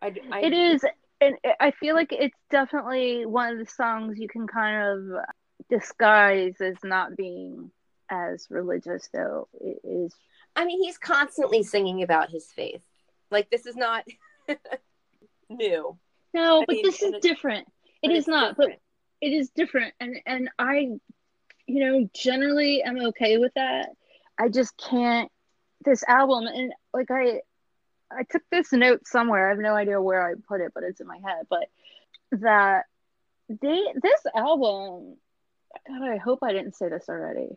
I, I, It is and I feel like it's definitely one of the songs you can kind of disguise as not being as religious, though it is. I mean, he's constantly singing about his faith. Like this is not new. No, I but mean, this is different. It is not, different. but it is different, and and I, you know, generally am okay with that. I just can't. This album, and like I, I took this note somewhere. I have no idea where I put it, but it's in my head. But that they this album, God, I hope I didn't say this already.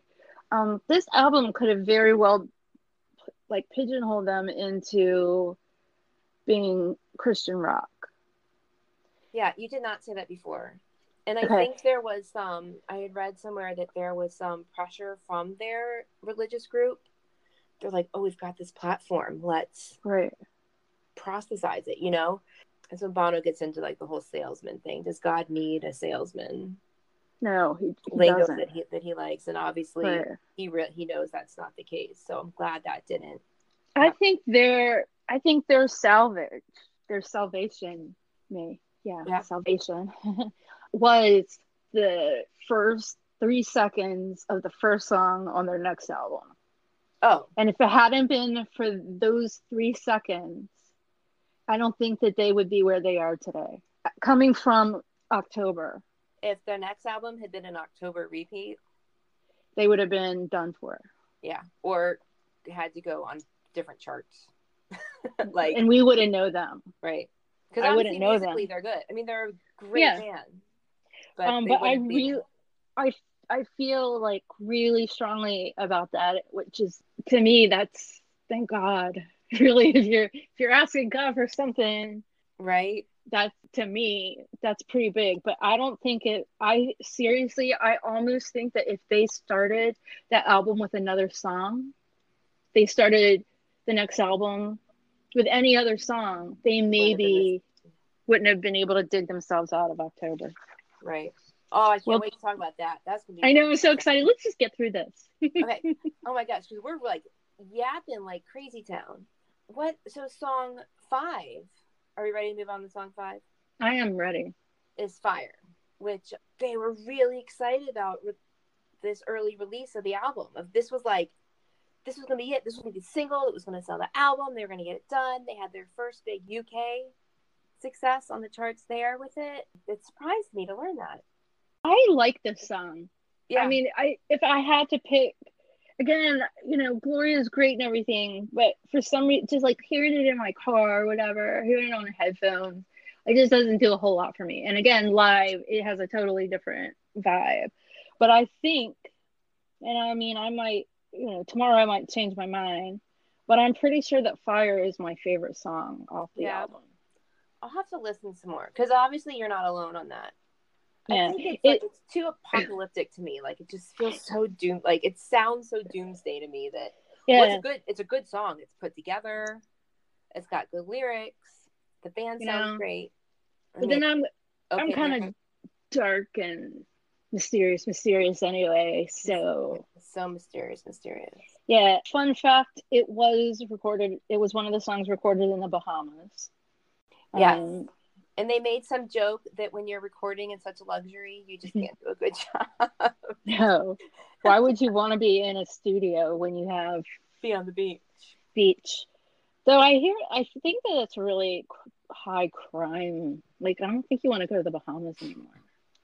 Um, this album could have very well, like, pigeonholed them into being Christian rock. Yeah, you did not say that before. And I Okay. think there was some, I had read somewhere that there was some pressure from their religious group. They're like, oh, we've got this platform. Let's Right. proselytize it, you know? And so Bono gets into like the whole salesman thing. Does God need a salesman? No, he, he Lingo doesn't. that he, that he likes. And obviously Right. he re- he knows that's not the case. So I'm glad that didn't. I think their I think their salvage, their salvation, me, yeah, Yeah. salvation, was the first three seconds of the first song on their next album. Oh, And if it hadn't been for those three seconds, I don't think that they would be where they are today. Coming from October, if their next album had been an October repeat, they would have been done for. yeah, or had to go on different charts. like And we wouldn't know them. Right. Because I wouldn't know them. they're good. I mean, they're a great Yeah. band. But, um, but I really, I, I feel like really strongly about that, which is to me, that's thank God. Really, if you're if you're asking God for something, right. that's to me, that's pretty big. But I don't think it. I seriously, I almost think that if they started that album with another song, they started the next album with any other song, they maybe wouldn't have been able to dig themselves out of October. Right. Oh, I can't Well- wait to talk about that. That's gonna be I know, I'm so excited. Let's just get through this. okay. Oh my gosh, because we're like yapping like crazy town. What so song five? Are we ready to move on to song five? I am ready. Is Fire, which they were really excited about with this early release of the album. Of this was like this was gonna be it. This was gonna be the single. It was gonna sell the album. They were gonna get it done. They had their first big UK success on the charts there with it. It surprised me to learn that. I like this song. Yeah, I mean, I if I had to pick again, you know, Gloria is great and everything, but for some reason, just like hearing it in my car or whatever, hearing it on headphones, it just doesn't do a whole lot for me. And again, live, it has a totally different vibe. But I think, and I mean, I might, you know, tomorrow I might change my mind, but I'm pretty sure that Fire is my favorite song off the Yeah. album. I'll have to listen some more because obviously you're not alone on that. Yeah. I think it's It- like it's too apocalyptic to me. Like it just feels so doom. Like it sounds so doomsday to me that Yeah. well, it's a good. It's a good song. It's put together. It's got good lyrics. The band sounds great. I but mean, then I'm I'm kind of dark and mysterious, mysterious anyway. So so mysterious, mysterious. yeah. Fun fact: it was recorded. It was one of the songs recorded in the Bahamas. Yeah. Um, And they made some joke that when you're recording in such a luxury, you just can't do a good job. no. Why would you want to be in a studio when you have Be on the beach. beach? So I hear, I think that it's really high crime. Like I don't think you want to go to the Bahamas anymore.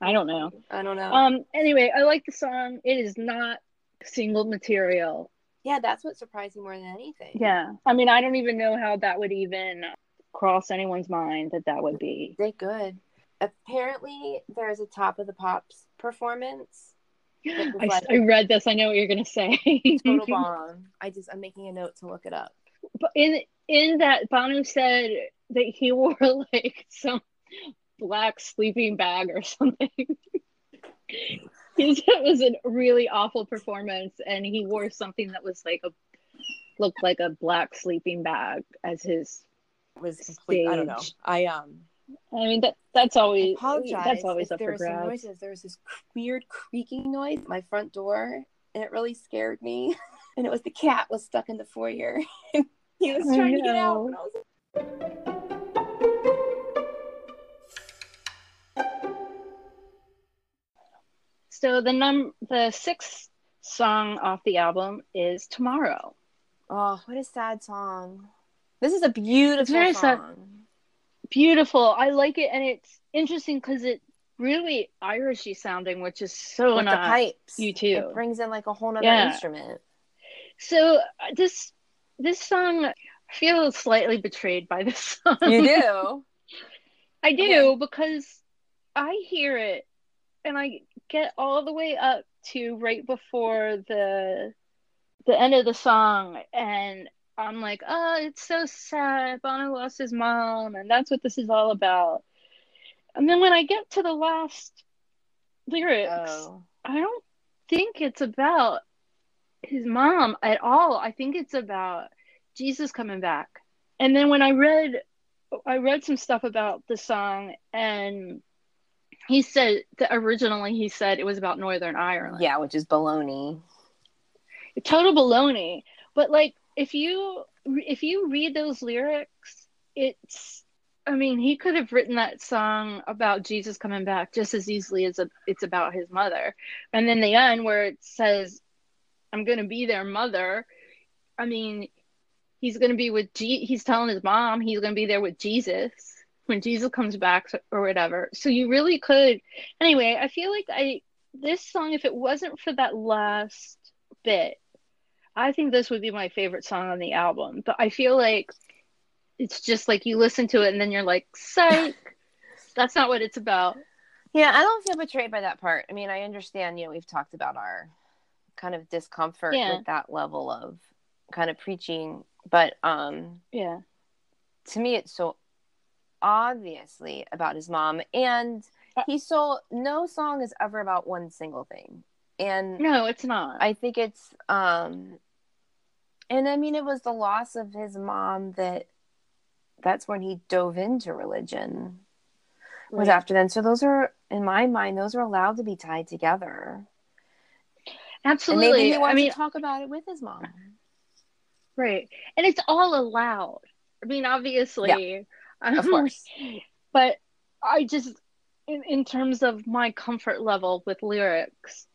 I don't know. I don't know. Um. Anyway, I like the song. It is not single material. yeah, that's what surprised me more than anything. Yeah. I mean, I don't even know how that would even cross anyone's mind that that would be. They good. Apparently, there's a top of the pops performance. I, like- I read this. I know what you're gonna say. Total bomb. I just I'm making a note to look it up. but in in that, Bono said that he wore like some black sleeping bag or something. he said it was a really awful performance, and he wore something that was like a looked like a black sleeping bag as his was complete. Stage. I don't know. I um. I mean that that's always that's always up there for grabs. noises. There was this weird creaking noise at my front door, and it really scared me. And it was the cat was stuck in the foyer. he was trying to get out, and I was. So the num the sixth song off the album is Tomorrow. Oh, what a sad song. This is a beautiful very song. Beautiful. I like it and it's interesting because it really Irishy sounding, which is so With the pipes. U2. It brings in like a whole nother Yeah. instrument. So uh, this this song I feel slightly betrayed by this song. You do? I do because I hear it and I get all the way up to right before the the end of the song and I'm like, oh, it's so sad. Bono lost his mom, and that's what this is all about. And then when I get to the last lyrics, oh. I don't think it's about his mom at all. I think it's about Jesus coming back. And then when I read I read some stuff about the song and he said that originally he said it was about Northern Ireland. Yeah, which is baloney. Total baloney. But like if you if you read those lyrics, it's I mean, he could have written that song about Jesus coming back just as easily as a, it's about his mother. And then the end where it says, I'm going to be their mother. I mean, he's going to be with, G- he's telling his mom he's going to be there with Jesus when Jesus comes back or whatever. So you really could. Anyway, I feel like I, this song, if it wasn't for that last bit, I think this would be my favorite song on the album. But I feel like it's just like you listen to it and then you're like, psych. That's not what it's about. Yeah, I don't feel betrayed by that part. I mean, I understand, you know, we've talked about our kind of discomfort Yeah. with that level of kind of preaching, but um Yeah. to me it's so obviously about his mom and Uh, he so no song is ever about one single thing. And No, it's not. I think it's um and I mean it was the loss of his mom that that's when he dove into religion was after then. So those are in my mind, those are allowed to be tied together. Absolutely. And maybe he wants I mean, to talk about it with his mom. right. And it's all allowed. I mean, obviously. Of um, course. But I just, in, in terms of my comfort level with lyrics,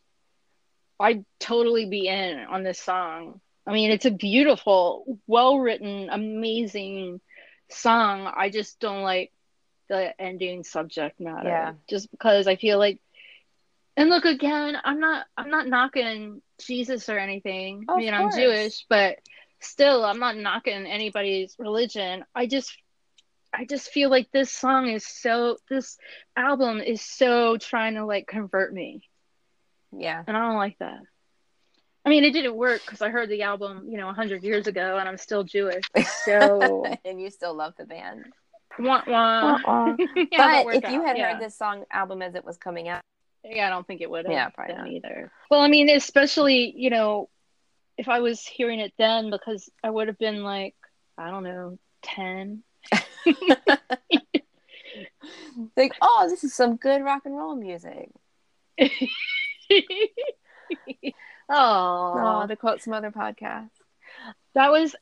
I'd totally be in on this song. I mean, it's a beautiful, well written, amazing song. I just don't like the ending subject matter. Yeah. Just because I feel like and look again, I'm not I'm not knocking Jesus or anything. I Of mean, I'm. Jewish, but still I'm not knocking anybody's religion. I just I just feel like this song is so this album is so trying to like convert me. Yeah. And I don't like that. I mean, it didn't work because I heard the album, you know, 100 years ago and I'm still Jewish. So, and you still love the band. wah, wah. Uh-uh. Yeah, that but worked if you out, had yeah. heard this song album as it was coming out, Yeah, I don't think it would have Yeah, probably been not. either. Well, I mean, especially, you know, if I was hearing it then, because I would have been like, I don't know, 10. like, oh, this is some good rock and roll music. Oh, oh, to quote some other podcast. that was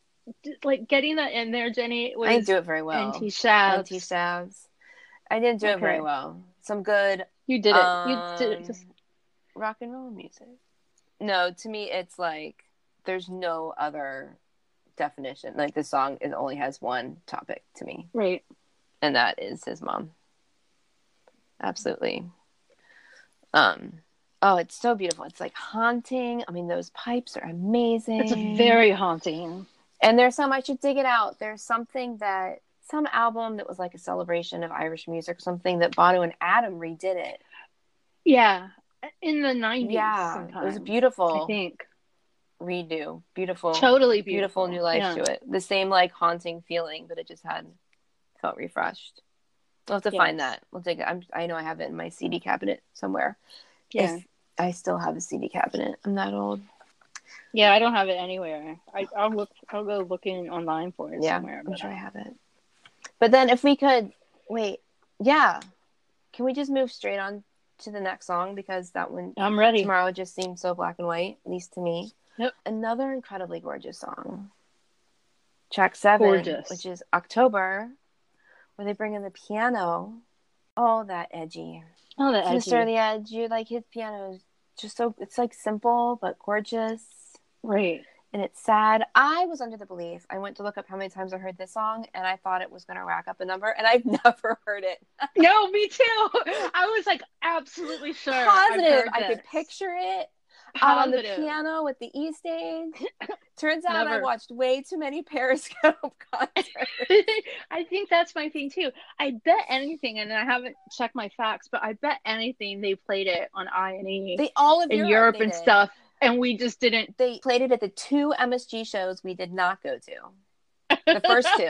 like getting that in there, Jenny. Was I didn't do it very well. NT Shabs. Anti Shabs. I didn't do it very Okay. well. Some good You did it. you did it. um, Just rock and roll music. No, to me, it's like there's no other definition. Like this song, it only has one topic to me, right. and that is his mom. Absolutely. Um. Oh, it's so beautiful. It's like haunting. I mean, those pipes are amazing. It's very haunting. And there's some I should dig it out. There's something that some album that was like a celebration of Irish music, something that Bono and Adam redid it. Yeah. In the 90s. Yeah, Sometimes, it was beautiful I think. redo, beautiful, Totally beautiful, beautiful. new life Yeah. to it. The same like haunting feeling, but it just had felt refreshed. We'll have to find that. We'll dig it. I'm, I know I have it in my CD cabinet somewhere. Yeah. I still have a CD cabinet. I'm that old. Yeah, I don't have it anywhere. I, I'll look. I'll go looking online for it Yeah, somewhere. I'm sure I have it. But then if we could wait, yeah. Can we just move straight on to the next song because that one I'm ready. tomorrow just seems so black and white, at least to me. Yep. Another incredibly gorgeous song. Track seven, Gorgeous. which is October, where they bring in the piano. Oh, that edgy. Oh, that edgy. Mr. The Edge, you like his piano is just so it's like simple but gorgeous. Right. And it's sad. I was under the belief. I went to look up how many times I heard this song, and I thought it was going to rack up a number, and I've never heard it. no, me too. I was like absolutely sure. Positive. I could picture it on the piano with the E stage. Turns out I watched way too many Periscope concerts. I think that's my thing too. I bet anything, and I haven't checked my facts, but I bet anything they played it on I and E They all of in Europe, Europe and did. stuff, and we just didn't. They played it at the two MSG shows we did not go to. The first two,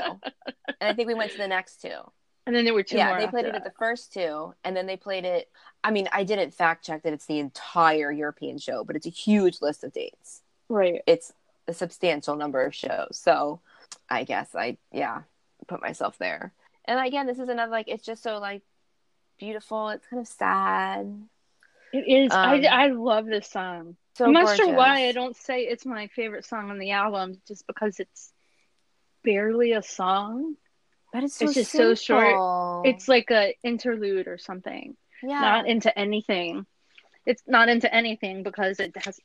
and I think we went to the next two. And then there were two yeah, they played it at the first two, and then they played it. I mean, I didn't fact check that it's the entire European show, but it's a huge list of dates. right. It's a substantial number of shows. So I guess I, yeah, put myself there. And again, this is another, like, it's just so, like, beautiful. It's kind of sad. It is. Um, I I love this song. So I'm not sure why I don't say it's my favorite song on the album, just because it's barely a song. But it's, so it's just so short. It's like a interlude or something. yeah. Not into anything. It's not into anything because it has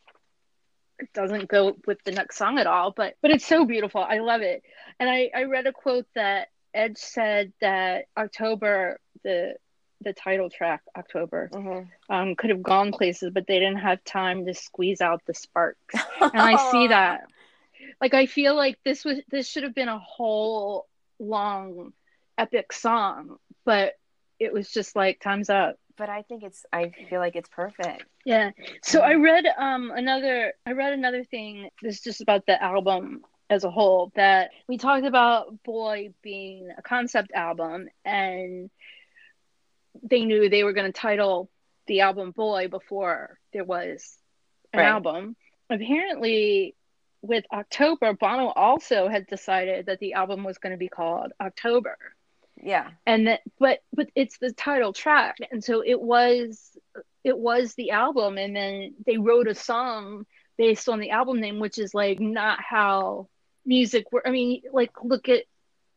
it doesn't go with the next song at all. But but it's so beautiful. I love it. And I I read a quote that Edge said that October the the title track October Mhm. um, could have gone places, but they didn't have time to squeeze out the sparks. and I see that. Like I feel like this was this should have been a whole long epic song, but it was just like time's up. But I think it's, I feel like it's perfect. Yeah. So I read um another I read another thing this is just about the album as a whole that we talked about Boy being a concept album and they knew they were going to title the album Boy before there was an Right. album. Apparently with October Bono also had decided that the album was going to be called October Yeah. and that but but it's the title track and so it was it was the album and then they wrote a song based on the album name which is like not how music were i mean like look at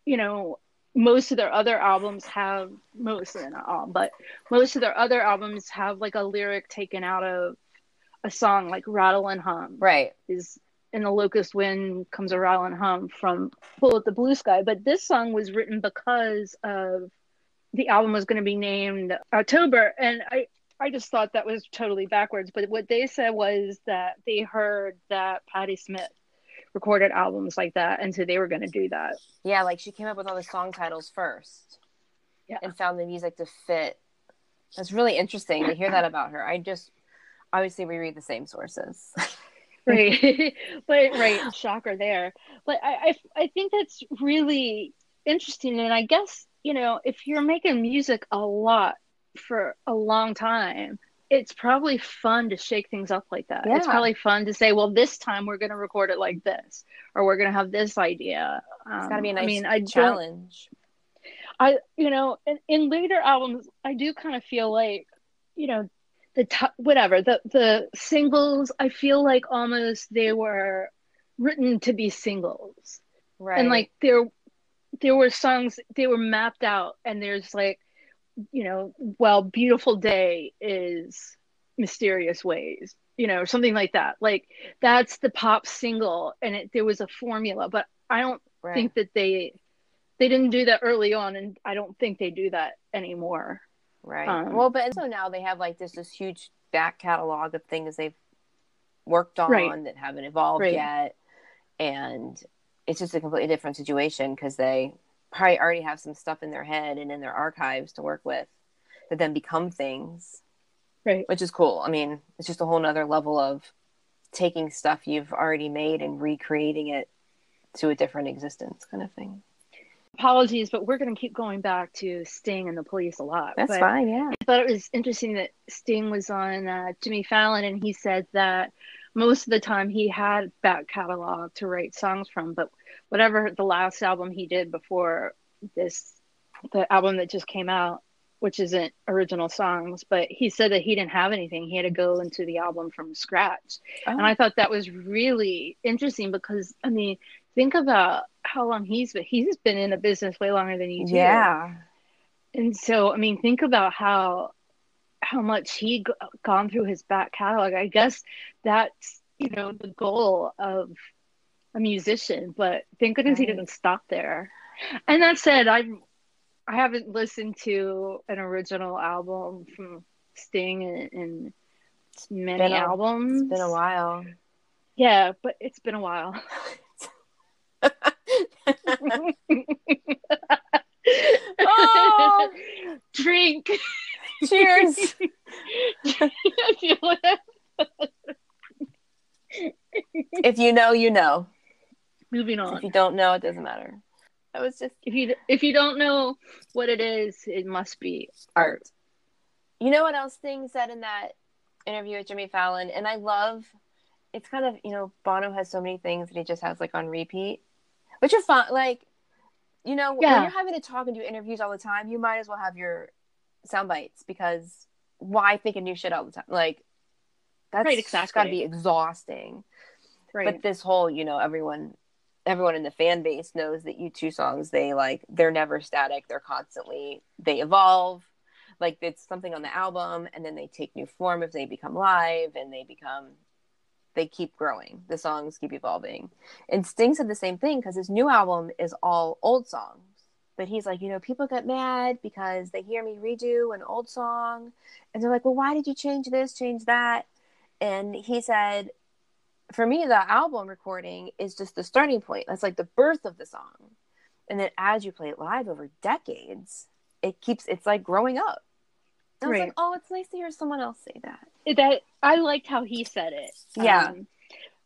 you know most of their other albums have most of them not all but most of their other albums have like a lyric taken out of a song like rattle and hum Right. is in the locust wind comes a and hum from bullet the blue sky but this song was written because of the album was going to be named october and i i just thought that was totally backwards but what they said was that they heard that patti smith recorded albums like that and so they were going to do that Yeah. Like she came up with all the song titles first. Yeah. And found the music to fit. That's really interesting to hear that about her. I just, obviously, we read the same sources. right. But right shocker there but I, I i think that's really interesting. And i guess you know if you're making music a lot for a long time it's probably fun to shake things up like that. It's probably fun to say well this time we're going to record it like this or we're going to have this idea. Um, It's got to be a nice i mean i challenge. I, you know, in, in later albums, I do kind of feel like, you know, the t- whatever the the singles. I feel like almost they were written to be singles, Right. and like there, there were songs they were mapped out, and there's like, you know, well, beautiful day is mysterious ways, you know, something like that. Like that's the pop single, and it, there was a formula, but I don't right. think that they they didn't do that early on and i don't think they do that anymore Right. Um, well, but so now they have like this this huge back catalog of things they've worked on Right. that haven't evolved Right. yet, and it's just a completely different situation because they probably already have some stuff in their head and in their archives to work with that then become things, right which is cool. I mean, it's just a whole nother level of taking stuff you've already made and recreating it to a different existence, kind of thing. Apologies but we're going to keep going back to sting and the police a lot That's but fine. Yeah. i thought it was interesting that sting was on uh, jimmy fallon and he said that most of the time he had back catalog to write songs from but whatever the last album he did before this the album that just came out which isn't original songs but he said that he didn't have anything he had to go into the album from scratch and Oh. I thought that was really interesting because I mean, think about how long he's been. He's been in the business way longer than you do. yeah. And so, I mean, think about how how much he g- gone through his back catalog. I guess that's you know the goal of a musician, but thank goodness he Right. didn't stop there. And that said, I I haven't listened to an original album from Sting in, in many a- albums. It's been a while. Yeah, but it's been a while. oh, Drink. cheers. I feel it. if you know, you know. Moving on. If you don't know, it doesn't matter. That was just if you if you don't know what it is, it must be art. You know what else Sting said in that interview with Jimmy Fallon? And I love it's kind of, you know, Bono has so many things that he just has like on repeat, which are fine. Like, you know, when you're having to talk and do interviews all the time, you might as well have your sound bites because why think of new shit all the time? Like, that's Right, exactly. got to be exhausting. right. But this whole, you know, everyone everyone in the fan base knows that U2 songs they like they're never static, they're constantly they evolve. Like it's something on the album and then they take new form if they become live and they become they keep growing. The songs keep evolving. And Sting said the same thing because his new album is all old songs. But he's like, you know, people get mad because they hear me redo an old song and they're like, well, why did you change this, change that? And he said, for me, the album recording is just the starting point. That's like the birth of the song. And then as you play it live over decades, it keeps, it's like growing up. I was Right. like, oh, it's nice to hear someone else say that. that I liked how he said it. Yeah. Um,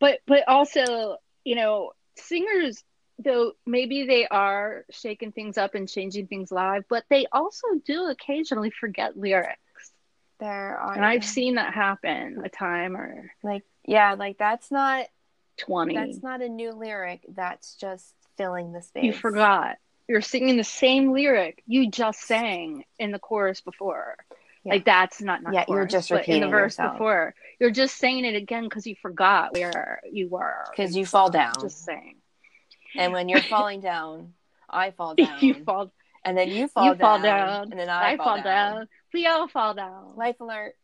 but but also, you know, singers though maybe they are shaking things up and changing things live, but they also do occasionally forget lyrics. There are, And I've seen that happen a time or like, yeah, like that's not, 20. that's not a new lyric. That's just filling the space. you forgot. You're singing the same lyric you just sang in the chorus before. Yeah. Like that's not, not Yeah, you're just in the verse yourself. before. You're just saying it again because you forgot where you were. Because you fall down. Just saying. And when you're falling down, I fall down. you fall and then you fall you down. fall down. And then I, I, fall, down. We all fall down. Life alert.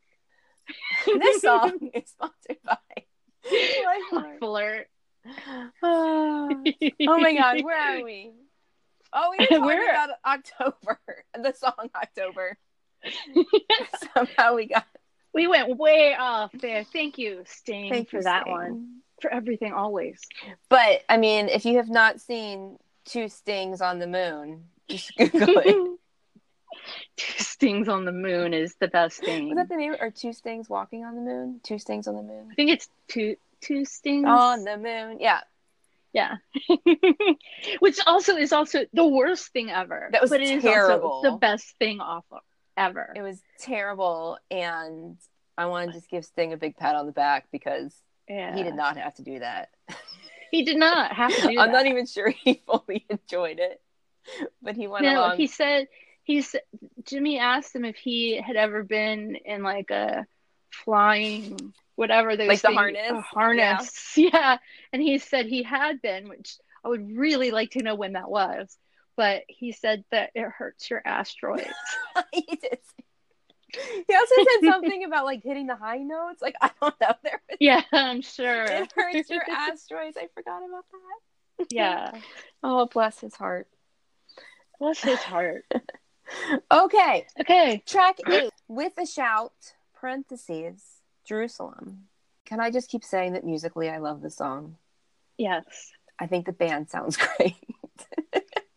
this song is sponsored by Life Life alert. oh my god, where are we? Oh, we were talking We're- about October, the song October. Somehow we got we went way off there. Thank you, Sting, thank for you, that Sting. one. For everything, always. But I mean, if you have not seen Two Stings on the Moon, just Google it. Two stings on the moon is the best thing. Was that the name? Or Two Stings Walking on the Moon? Two Stings on the Moon. I think it's two two stings On the moon. Yeah. Yeah. Which also is also the worst thing ever. That was but it is terrible. also the best thing off of ever. It was terrible. And I want to just give Sting a big pat on the back because yeah. he did not have to do that. He did not have to do I'm not even sure he fully enjoyed it, but he went no, along. he said he's Jimmy asked him if he had ever been in like a flying whatever those Like the harness? a harness yeah. and he said he had been which I would really like to know when that was but he said that it hurts your asteroids he did. He also said something about like hitting the high notes. Like I don't know. There was, yeah I'm sure it hurts your asteroids. I forgot about that. yeah Oh, bless his heart. bless his heart Okay, okay track eight with a shout. Parentheses. Jerusalem. Can I just keep saying that musically I love the song? yes I think the band sounds great.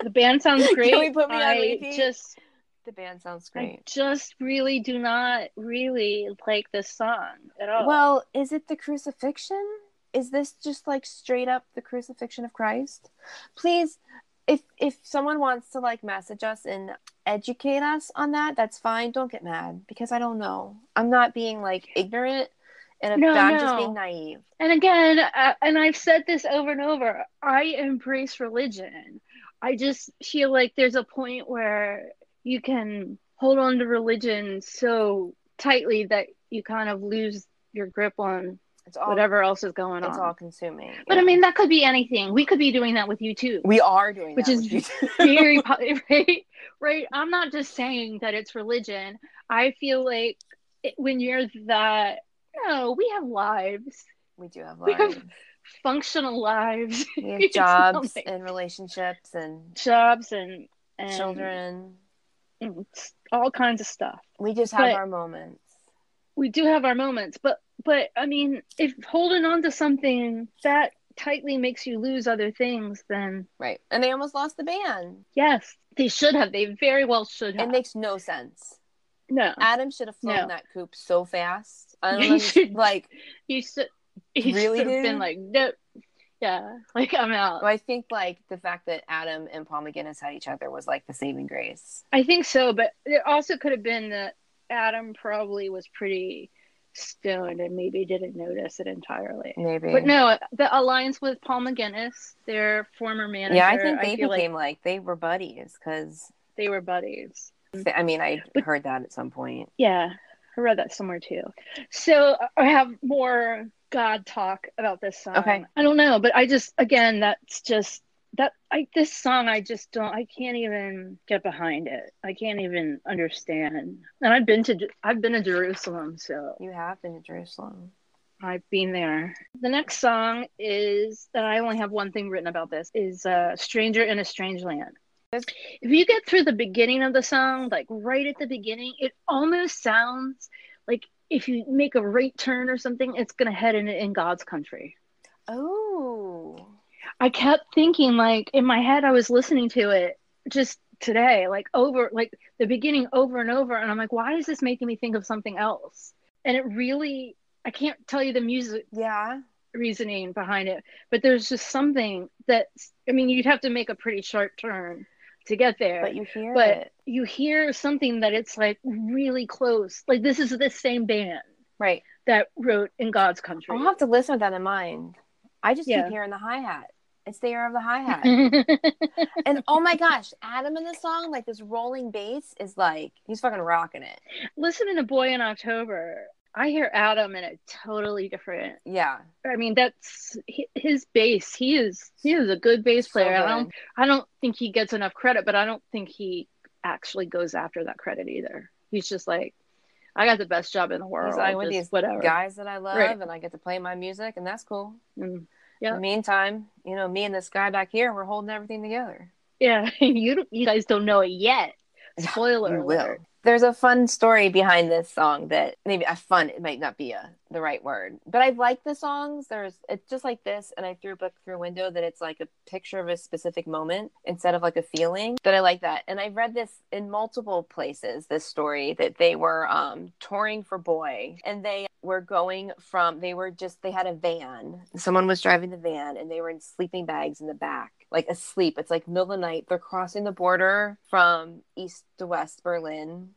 The band sounds great Can we put me on I repeat? just the band sounds great. I great. just really do not really like this song at all. Well, is it the crucifixion? Is this just like straight up the crucifixion of Christ? Please, if if someone wants to like message us and educate us on that, that's fine. Don't get mad because I don't know. I'm not being like ignorant, and No, I'm just being naive. and again, uh, and I've said this over and over. I embrace religion. I just feel like there's a point where you can hold on to religion so tightly that you kind of lose your grip on all whatever else is going It's on. It's all consuming. but I mean, that could be anything. We could be doing that with U2. we are doing which is you. very right right i'm not just saying that it's religion i feel like it, when you're that, no, we have lives. We do have We lives. have functional lives. We have jobs like and relationships and jobs and, and children. and all kinds of stuff. We just have but- our moments. We do have our moments, but but I mean, if holding on to something that tightly makes you lose other things, then Right. And they almost lost the band. yes, they should have. They very well should have. It makes no sense. no, Adam should have flown No. that coop so fast. I don't know. should- Like, he should. He Really, should have been like, nope yeah, like I'm out. I think like the fact that Adam and Paul McGuinness had each other was like the saving grace. I think so, but it also could have been that Adam probably was pretty stoned and maybe didn't notice it entirely. Maybe. But no, the alliance with Paul McGuinness, their former manager, yeah, I think they feel became like like, they were buddies because they were buddies. I mean I But- heard that at some point. Yeah, I read that somewhere too. So I have more God talk about this song. Okay. I don't know, but I just again, that's just that I this song I just don't I can't even get behind it. I can't even understand. And I've been to I've been to Jerusalem, so You have been to Jerusalem. I've been there. The next song is that I only have one thing written about this is uh, "Stranger in a Strange Land." If you get through the beginning of the song, like right at the beginning, it almost sounds like if you make a right turn or something, it's gonna head in in God's country. Oh. I kept thinking, like in my head, I was listening to it just today, like over, like the beginning over and over, and I'm like, why is this making me think of something else? And it really, I can't tell you the music Yeah. reasoning behind it, but there's just something that I mean, you'd have to make a pretty sharp turn to get there. But you hear But it. you hear something that it's like really close. Like this is the same band Right. that wrote in God's country. I'll have to listen with that in mind. I just Yeah. keep hearing the hi hat. It's the air of the hi hat. and oh my gosh, Adam in the song, like this rolling bass is like he's fucking rocking it. Listening to Boy in October, I hear Adam in a totally different. Yeah. I mean, that's his bass. He is he is a good bass So player. I don't I don't think he gets enough credit, but I don't think he actually goes after that credit either. He's just like, I got the best job in the world. He's like with these whatever. guys that I love Right. and I get to play my music and that's cool. Mm, In Yeah. meantime, you know, me and this guy back here, we're holding everything together. Yeah, you don't- you guys don't know it yet. Spoiler You will. alert. There's a fun story behind this song that maybe a fun it might not be a the right word, but I like the songs. There's it's just like this, and I threw a book through a window that it's like a picture of a specific moment instead of like a feeling. That I like that, and I've read this in multiple places. This story that they were um, touring for Boy, and they were going from they were just they had a van. Someone was driving the van, and they were in sleeping bags in the back, like asleep. It's like middle of the night. They're crossing the border from east to west Berlin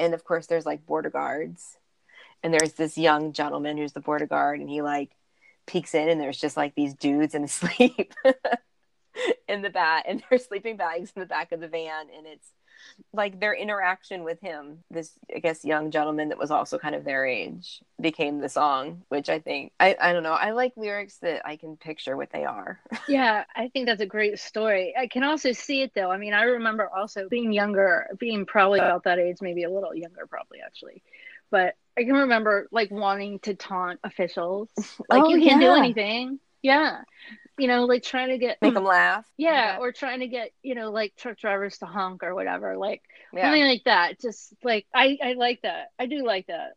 and of course there's like border guards. And there's this young gentleman who's the border guard and he like peeks in and there's just like these dudes in asleep in the back and their sleeping bags in the back of the van and it's like their interaction with him this i guess young gentleman that was also kind of their age became the song which i think i, I don't know i like lyrics that i can picture what they are Yeah, I think that's a great story. I can also see it though. I mean, I remember also being younger, being probably about that age, maybe a little younger, probably actually. But I can remember like wanting to taunt officials, like Oh, you can't do anything. Yeah, you know, like trying to get make them laugh yeah, or trying to get you know like truck drivers to honk or whatever, like yeah something like that. Just like I, I like that. I do like that.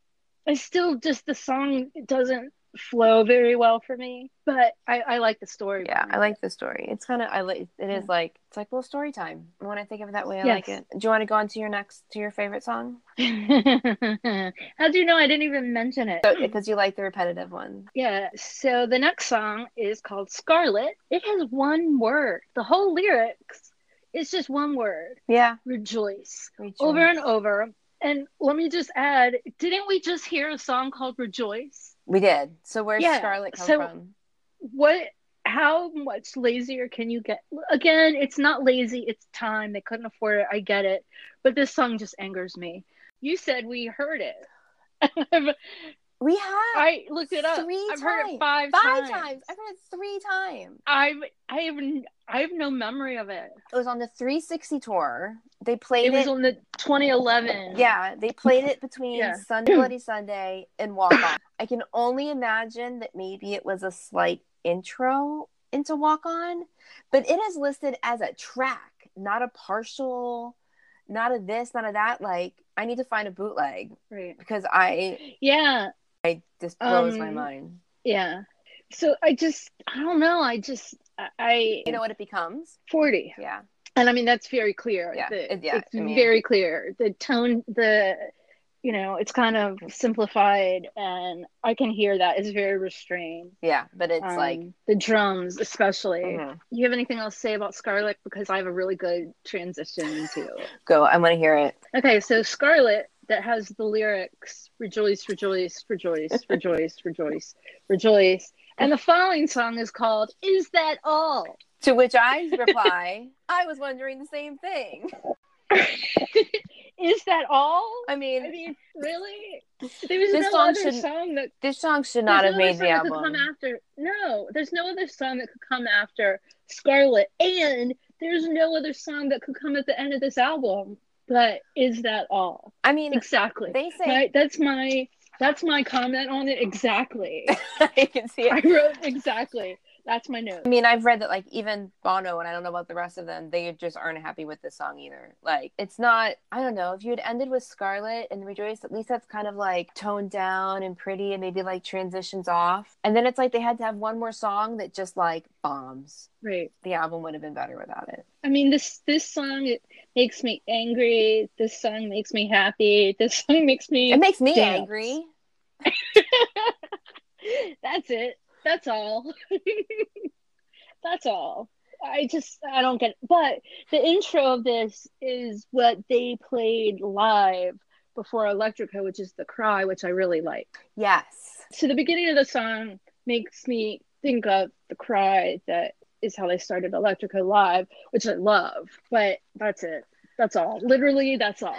I still just the song doesn't flow very well for me, but I, I like the story. Yeah, I like the story. It's kind of I like it is Yeah. like it's like a little story time. When I think of it that way, I Yes. like it. Do you want to go on to your next to your favorite song? How do you know I didn't even mention it? Because you like the repetitive one. Yeah, so the next song is called Scarlet. It has one word. The whole lyrics is just one word Yeah, rejoice. Rejoice. Over and over. And let me just add, didn't we just hear a song called Rejoice? We did. So where's Yeah, Scarlet come so- from? What how much lazier can you get? Again, it's not lazy, it's time. They couldn't afford it. I get it. But this song just angers me. You said we heard it. We have I looked it up. Three I've heard it times. five, five times. I've heard it three times. I've I have I have no memory of it. It was on the 360 tour. They played It it. was on the 2011. yeah, they played it between Yeah. Sunday Bloody Sunday and Walk On. I can only imagine that maybe it was a slight intro into Walk On, but it is listed as a track, not a partial, not a this, not a that. Like I need to find a bootleg Right. because I, Yeah. I this blows my Um, mind. Yeah. So I just I don't know. I just I- You know what it becomes? 40. Yeah, And I mean that's very clear. Yeah, The- yeah, it's I mean- very clear. The tone the you know, it's kind of simplified and I can hear that it's very restrained. yeah, but it's Um, like. the drums especially. mhm. You have anything else to say about Scarlet? Because I have a really good transition into Go, I want to hear it. Okay, so Scarlet that has the lyrics rejoice, rejoice, rejoice, rejoice, rejoice, rejoice. And the following song is called Is That All? To which I reply, I was wondering the same thing. is that all? I I mean, mean, really? There was This no song other shouldn't- song that this song should not have no made the song that could album. come after. No, there's no other song that could come after Scarlet, and there's no other song that could come at the end of this album. But is that all? I mean, Exactly. they say Right? That's my that's my comment on it. Exactly. you can see it. I wrote exactly. That's my note. I mean, I've read that like even Bono and I don't know about the rest of them, they just aren't happy with this song either. Like, it's not. I don't know if you had ended with Scarlet and Rejoice, at least that's kind of like toned down and pretty and maybe like transitions off. And then it's like they had to have one more song that just like bombs. Right. The album would have been better without it. I mean this this song it makes me angry. This song makes me happy. This song makes me It makes me dance. angry. That's it. That's all. That's all. I just I don't get it. But the intro of this is what they played live before Electric Co., which is the cry, which I really like. Yes. So the beginning of the song makes me think of the cry that is how they started Electric Co. live, which I love. But that's it. That's all. Literally, that's all.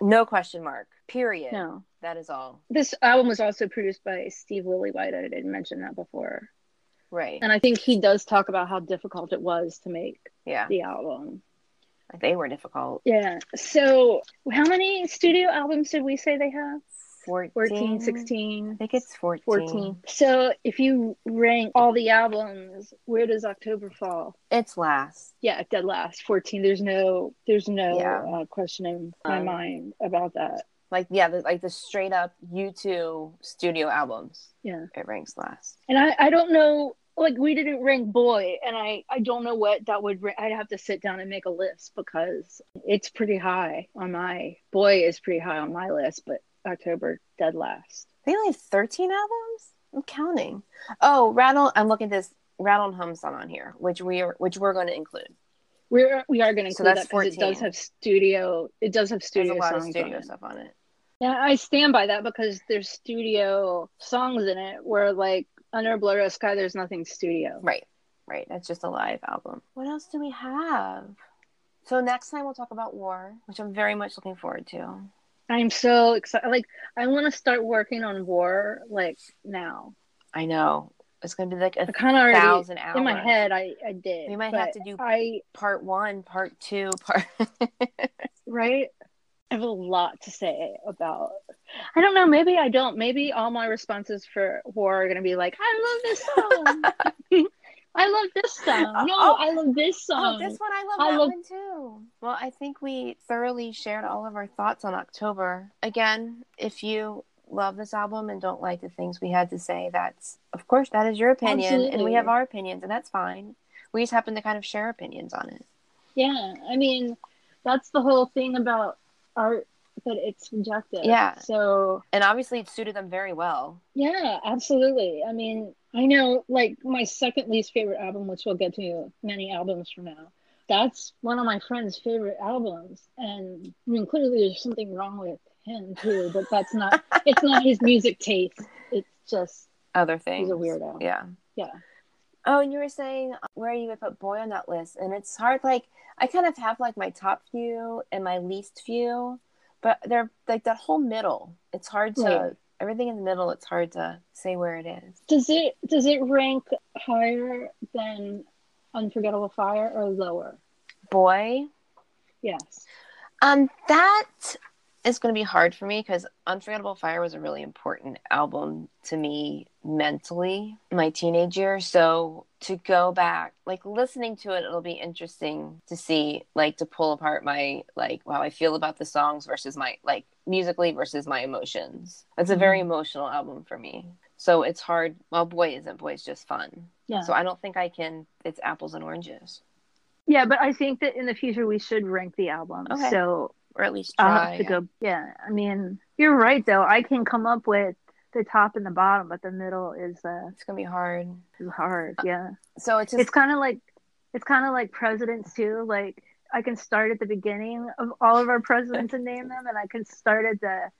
No question mark. Period. No. That is all. This album was also produced by Steve Lillywhite. I didn't mention that before. Right. And I think he does talk about how difficult it was to make Yeah. the album. They were difficult. Yeah. So, how many studio albums did we say they have? 14, 14, 16 I think it's 14. 14. So, if you rank all the albums, where does October fall? It's last. Yeah, dead last. 14. There's no there's no Yeah. uh, question in my Um, mind about that. Like, yeah, the, like the straight up U2 studio albums. Yeah. It ranks last. And I I don't know like we didn't rank boy and I I don't know what that would ra- I'd have to sit down and make a list because it's pretty high on my boy is pretty high on my list, but October dead last. They only have 13 albums? I'm counting. Oh, Rattle, I'm looking at this Rattle and Hum song on here, which we are, which we're going to include. We're we are going to So include that's that because it does have studio. It does have There's studio a lot of studio on stuff on it. Yeah, I stand by that because there's studio songs in it where like under Blood Red Sky, there's nothing studio. Right, right. That's just a live album. What else do we have? So next time we'll talk about War, which I'm very much looking forward to. I'm so excited. Like I want to start working on War like now. I know it's going to be like a kind of already thousand hours in my head. I I did. We might have to do- I part one, part two, part. right. I have a lot to say about. I don't know. Maybe I don't. Maybe all my responses for War are gonna be like, I love this song. I love this song. Oh, no, Oh. I love this song. oh, song. this one I love I that love- one too. Well, I think we thoroughly shared all of our thoughts on October. Again, if you love this album and don't like the things we had to say, that's of course that is your opinion, and we have our opinions, and that's fine. We just happen to kind of share opinions on it. Yeah, I mean, that's the whole thing about art that it's subjective. Yeah. So And obviously, it suited them very well. yeah, absolutely. I mean, I know like my second least favorite album, which we'll get to many albums from now. That's one of my friend's favorite albums, and I mean, clearly there's something wrong with him too. But that's not. it's not his music taste. It's just Other things. he's a weirdo. Yeah. Yeah. Oh, and you were saying where you would put boy on that list, and it's hard. Like I kind of have like my top few and my least few, but they're like that whole middle. It's hard to Right. everything in the middle. It's hard to say where it is. Does it does it rank higher than Unforgettable Fire or lower? Boy, Yes. Um, that is going to be hard for me because Unforgettable Fire was a really important album to me mentally my teenage years. So to go back, like listening to it, it'll be interesting to see, like, to pull apart my, like, how I feel about the songs versus my, like, musically versus my emotions. It's a very mm-hmm. emotional album for me. So it's hard. Well, Boy isn't. boy, Boy's just fun. Yeah. So I don't think I can, it's apples and oranges. Yeah, but I think that in the future we should rank the album. Okay. So Or at least I'll try. have to go. Yeah, I mean, you're right though. I can come up with the top and the bottom, but the middle is uh It's going to be hard. is hard. Yeah, So it's just, it's kind of like it's kind of like presidents too. Like I can start at the beginning of all of our presidents and name them, and I can start at the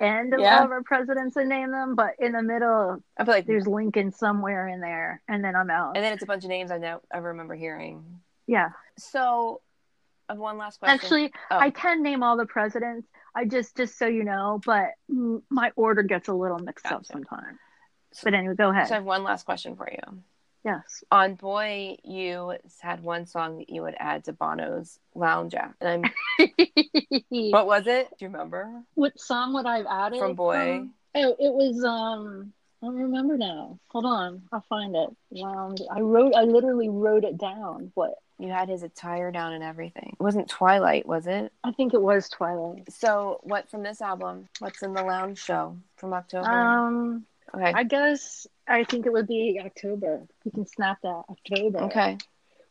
end of Yeah. all of our presidents and name them. But in the middle, I feel like there's Lincoln somewhere in there, and then I'm out. And then it's a bunch of names I don't ever remember hearing. yeah, So, I have one last question. actually, Oh. I can name all the presidents. I just just so you know, but my order gets a little mixed up Gotcha. sometimes. But anyway, go ahead. so I have one last question for you. yes. On Boy, you had one song that you would add to Bono's Lounge Act, and I'm. what was it? Do you remember? what song would I have added From Boy. from- Oh, it was um. I don't remember now. Hold on, I'll find it. Lounge. I wrote. I literally wrote it down. What? You had his attire down and everything. It wasn't Twilight, was it? I think it was Twilight. So, what from this album? What's in the Lounge show from October? Um, okay. I guess I think it would be October. You can snap that October. okay.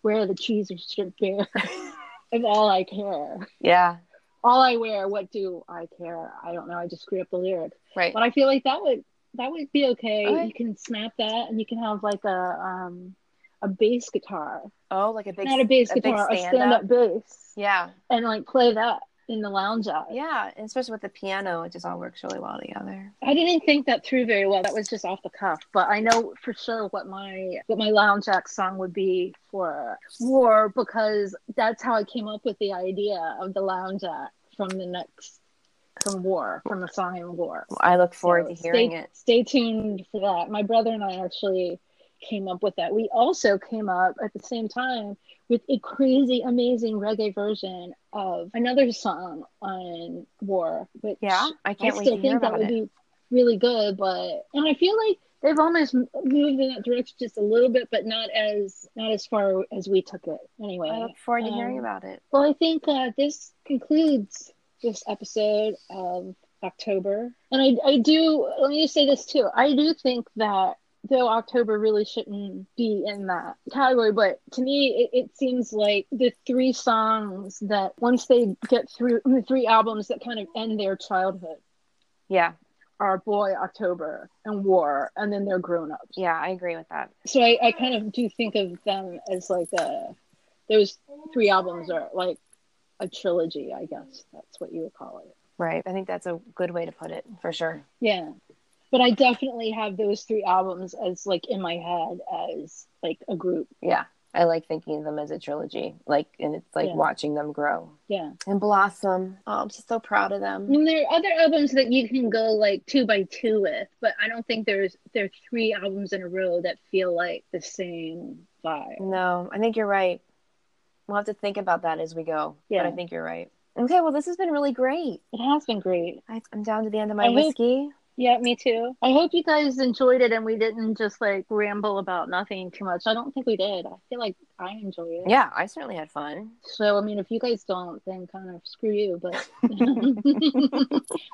Where the cheese is stripped bare of all I care. Yeah. All I wear. What do I care? I don't know. I just screwed up the lyric. Right. But I feel like that would that would be okay. Okay. You can snap that, and you can have like a um a bass guitar, Oh, like a big. not a bass a guitar, a stand-up? stand-up bass, Yeah. and like play that in the lounge out. Yeah, especially with the piano, it just all works really well together. I didn't think that through very well. That was just off the cuff, but I know for sure what my what my lounge act song would be for war because that's how I came up with the idea of the lounge act from the next from war from the song in war. I look forward So to hearing stay, it. Stay tuned for that. My brother and I actually came up with that. We also came up at the same time with a crazy, amazing reggae version of another song on War. Which Yeah, I I can't wait still to hear think that would it. be really good. But and I feel like they've almost moved in that direction just a little bit, but not as not as far as we took it. Anyway, I look forward to hearing um, about it. well, I think uh, this concludes this episode of October. And I, I do, let me just say this too. I do think that though October really shouldn't be in that category, but to me, it, it seems like the three songs that once they get through the three albums that kind of end their childhood Yeah, are Boy, October, and War, and then they're grown ups. yeah, I agree with that. So I, I kind of do think of them as like a, those three albums are like a trilogy, I guess that's what you would call it. Right. I think that's a good way to put it for sure. Yeah. But I definitely have those three albums as like in my head as like a group. Yeah. I like thinking of them as a trilogy, like, and it's like Yeah. watching them grow Yeah. and blossom. Oh, I'm just so proud of them. mean, there are other albums that you can go like two by two with, but I don't think there's there are three albums in a row that feel like the same vibe. No, I think you're right. We'll have to think about that as we go. Yeah. But I think you're right. Okay, well, this has been really great. It has been great. I, I'm down to the end of my I hope- whiskey. Yeah, me too. I hope you guys enjoyed it and we didn't just like ramble about nothing too much. I don't think we did. I feel like I enjoyed it. Yeah, I certainly had fun. So I mean, if you guys don't, then kind of screw you. But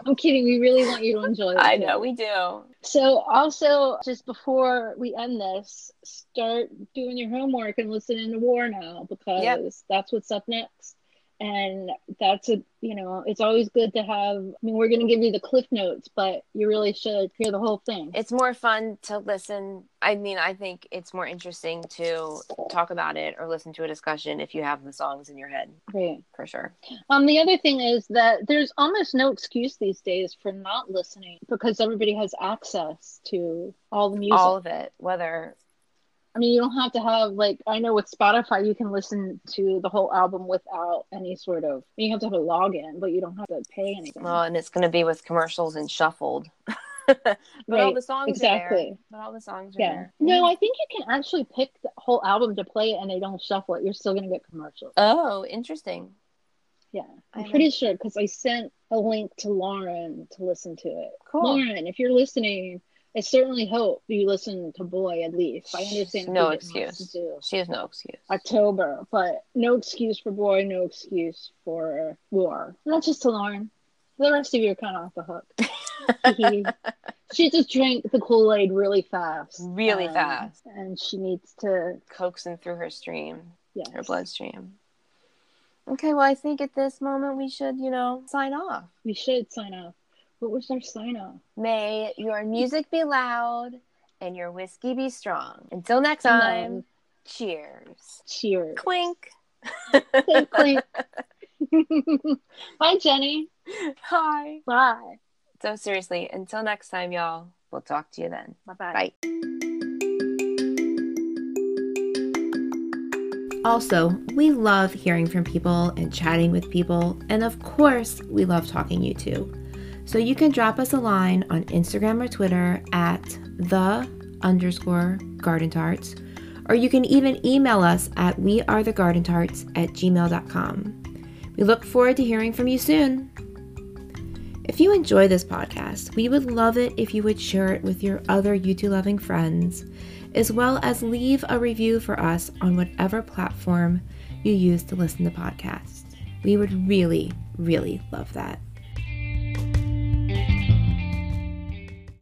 I'm kidding. We really want you to enjoy it. I know we do. So also, just before we end this, start doing your homework and listening to War now because Yep. that's what's up next. And that's a you know, it's always good to have. I mean, we're going to give you the cliff notes, but you really should hear the whole thing. It's more fun to listen. I mean, I think it's more interesting to talk about it or listen to a discussion if you have the songs in your head, Great. for sure. Um, the other thing is that there's almost no excuse these days for not listening because everybody has access to all the music. All of it, whether I mean, you don't have to have like I know with Spotify you can listen to the whole album without any sort of. You have to have a login, but you don't have to pay anything. well, and it's going to be with commercials and shuffled. but all Right, the songs are exactly. there. But all the songs are Yeah. there. No, I think you can actually pick the whole album to play it and they don't shuffle it. You're still gonna get commercials. Oh, interesting. Yeah. I'm I pretty sure because I sent a link to Lauren to listen to it. Cool. Lauren, if you're listening, I certainly hope you listen to Boy at least. I understand No you didn't listen excuse. She has no excuse. October, but no excuse for Boy, no excuse for War. Not just to Lauren. The rest of you are kind of off the hook. she just drank the Kool Aid really fast. Really um, fast. And she needs to, Coaxing through her stream, yes. her bloodstream. Okay, well, I think at this moment we should, you know, sign off. We should sign off. What was their sign off? May your music be loud and your whiskey be strong. Until next time, then- cheers. Cheers. Clink. Clink, clink. Bye, Jenny. Hi. Bye. So, seriously, until next time, y'all, we'll talk to you then. Bye-bye. Bye. Also, we love hearing from people and chatting with people, and of course, we love talking you too. So you can drop us a line on Instagram or Twitter at the underscore garden tarts, or you can even email us at wearethegardentarts at gmail.com. We look forward to hearing from you soon. If you enjoy this podcast, we would love it if you would share it with your other YouTube loving friends, as well as leave a review for us on whatever platform you use to listen to podcasts. We would really, really love that.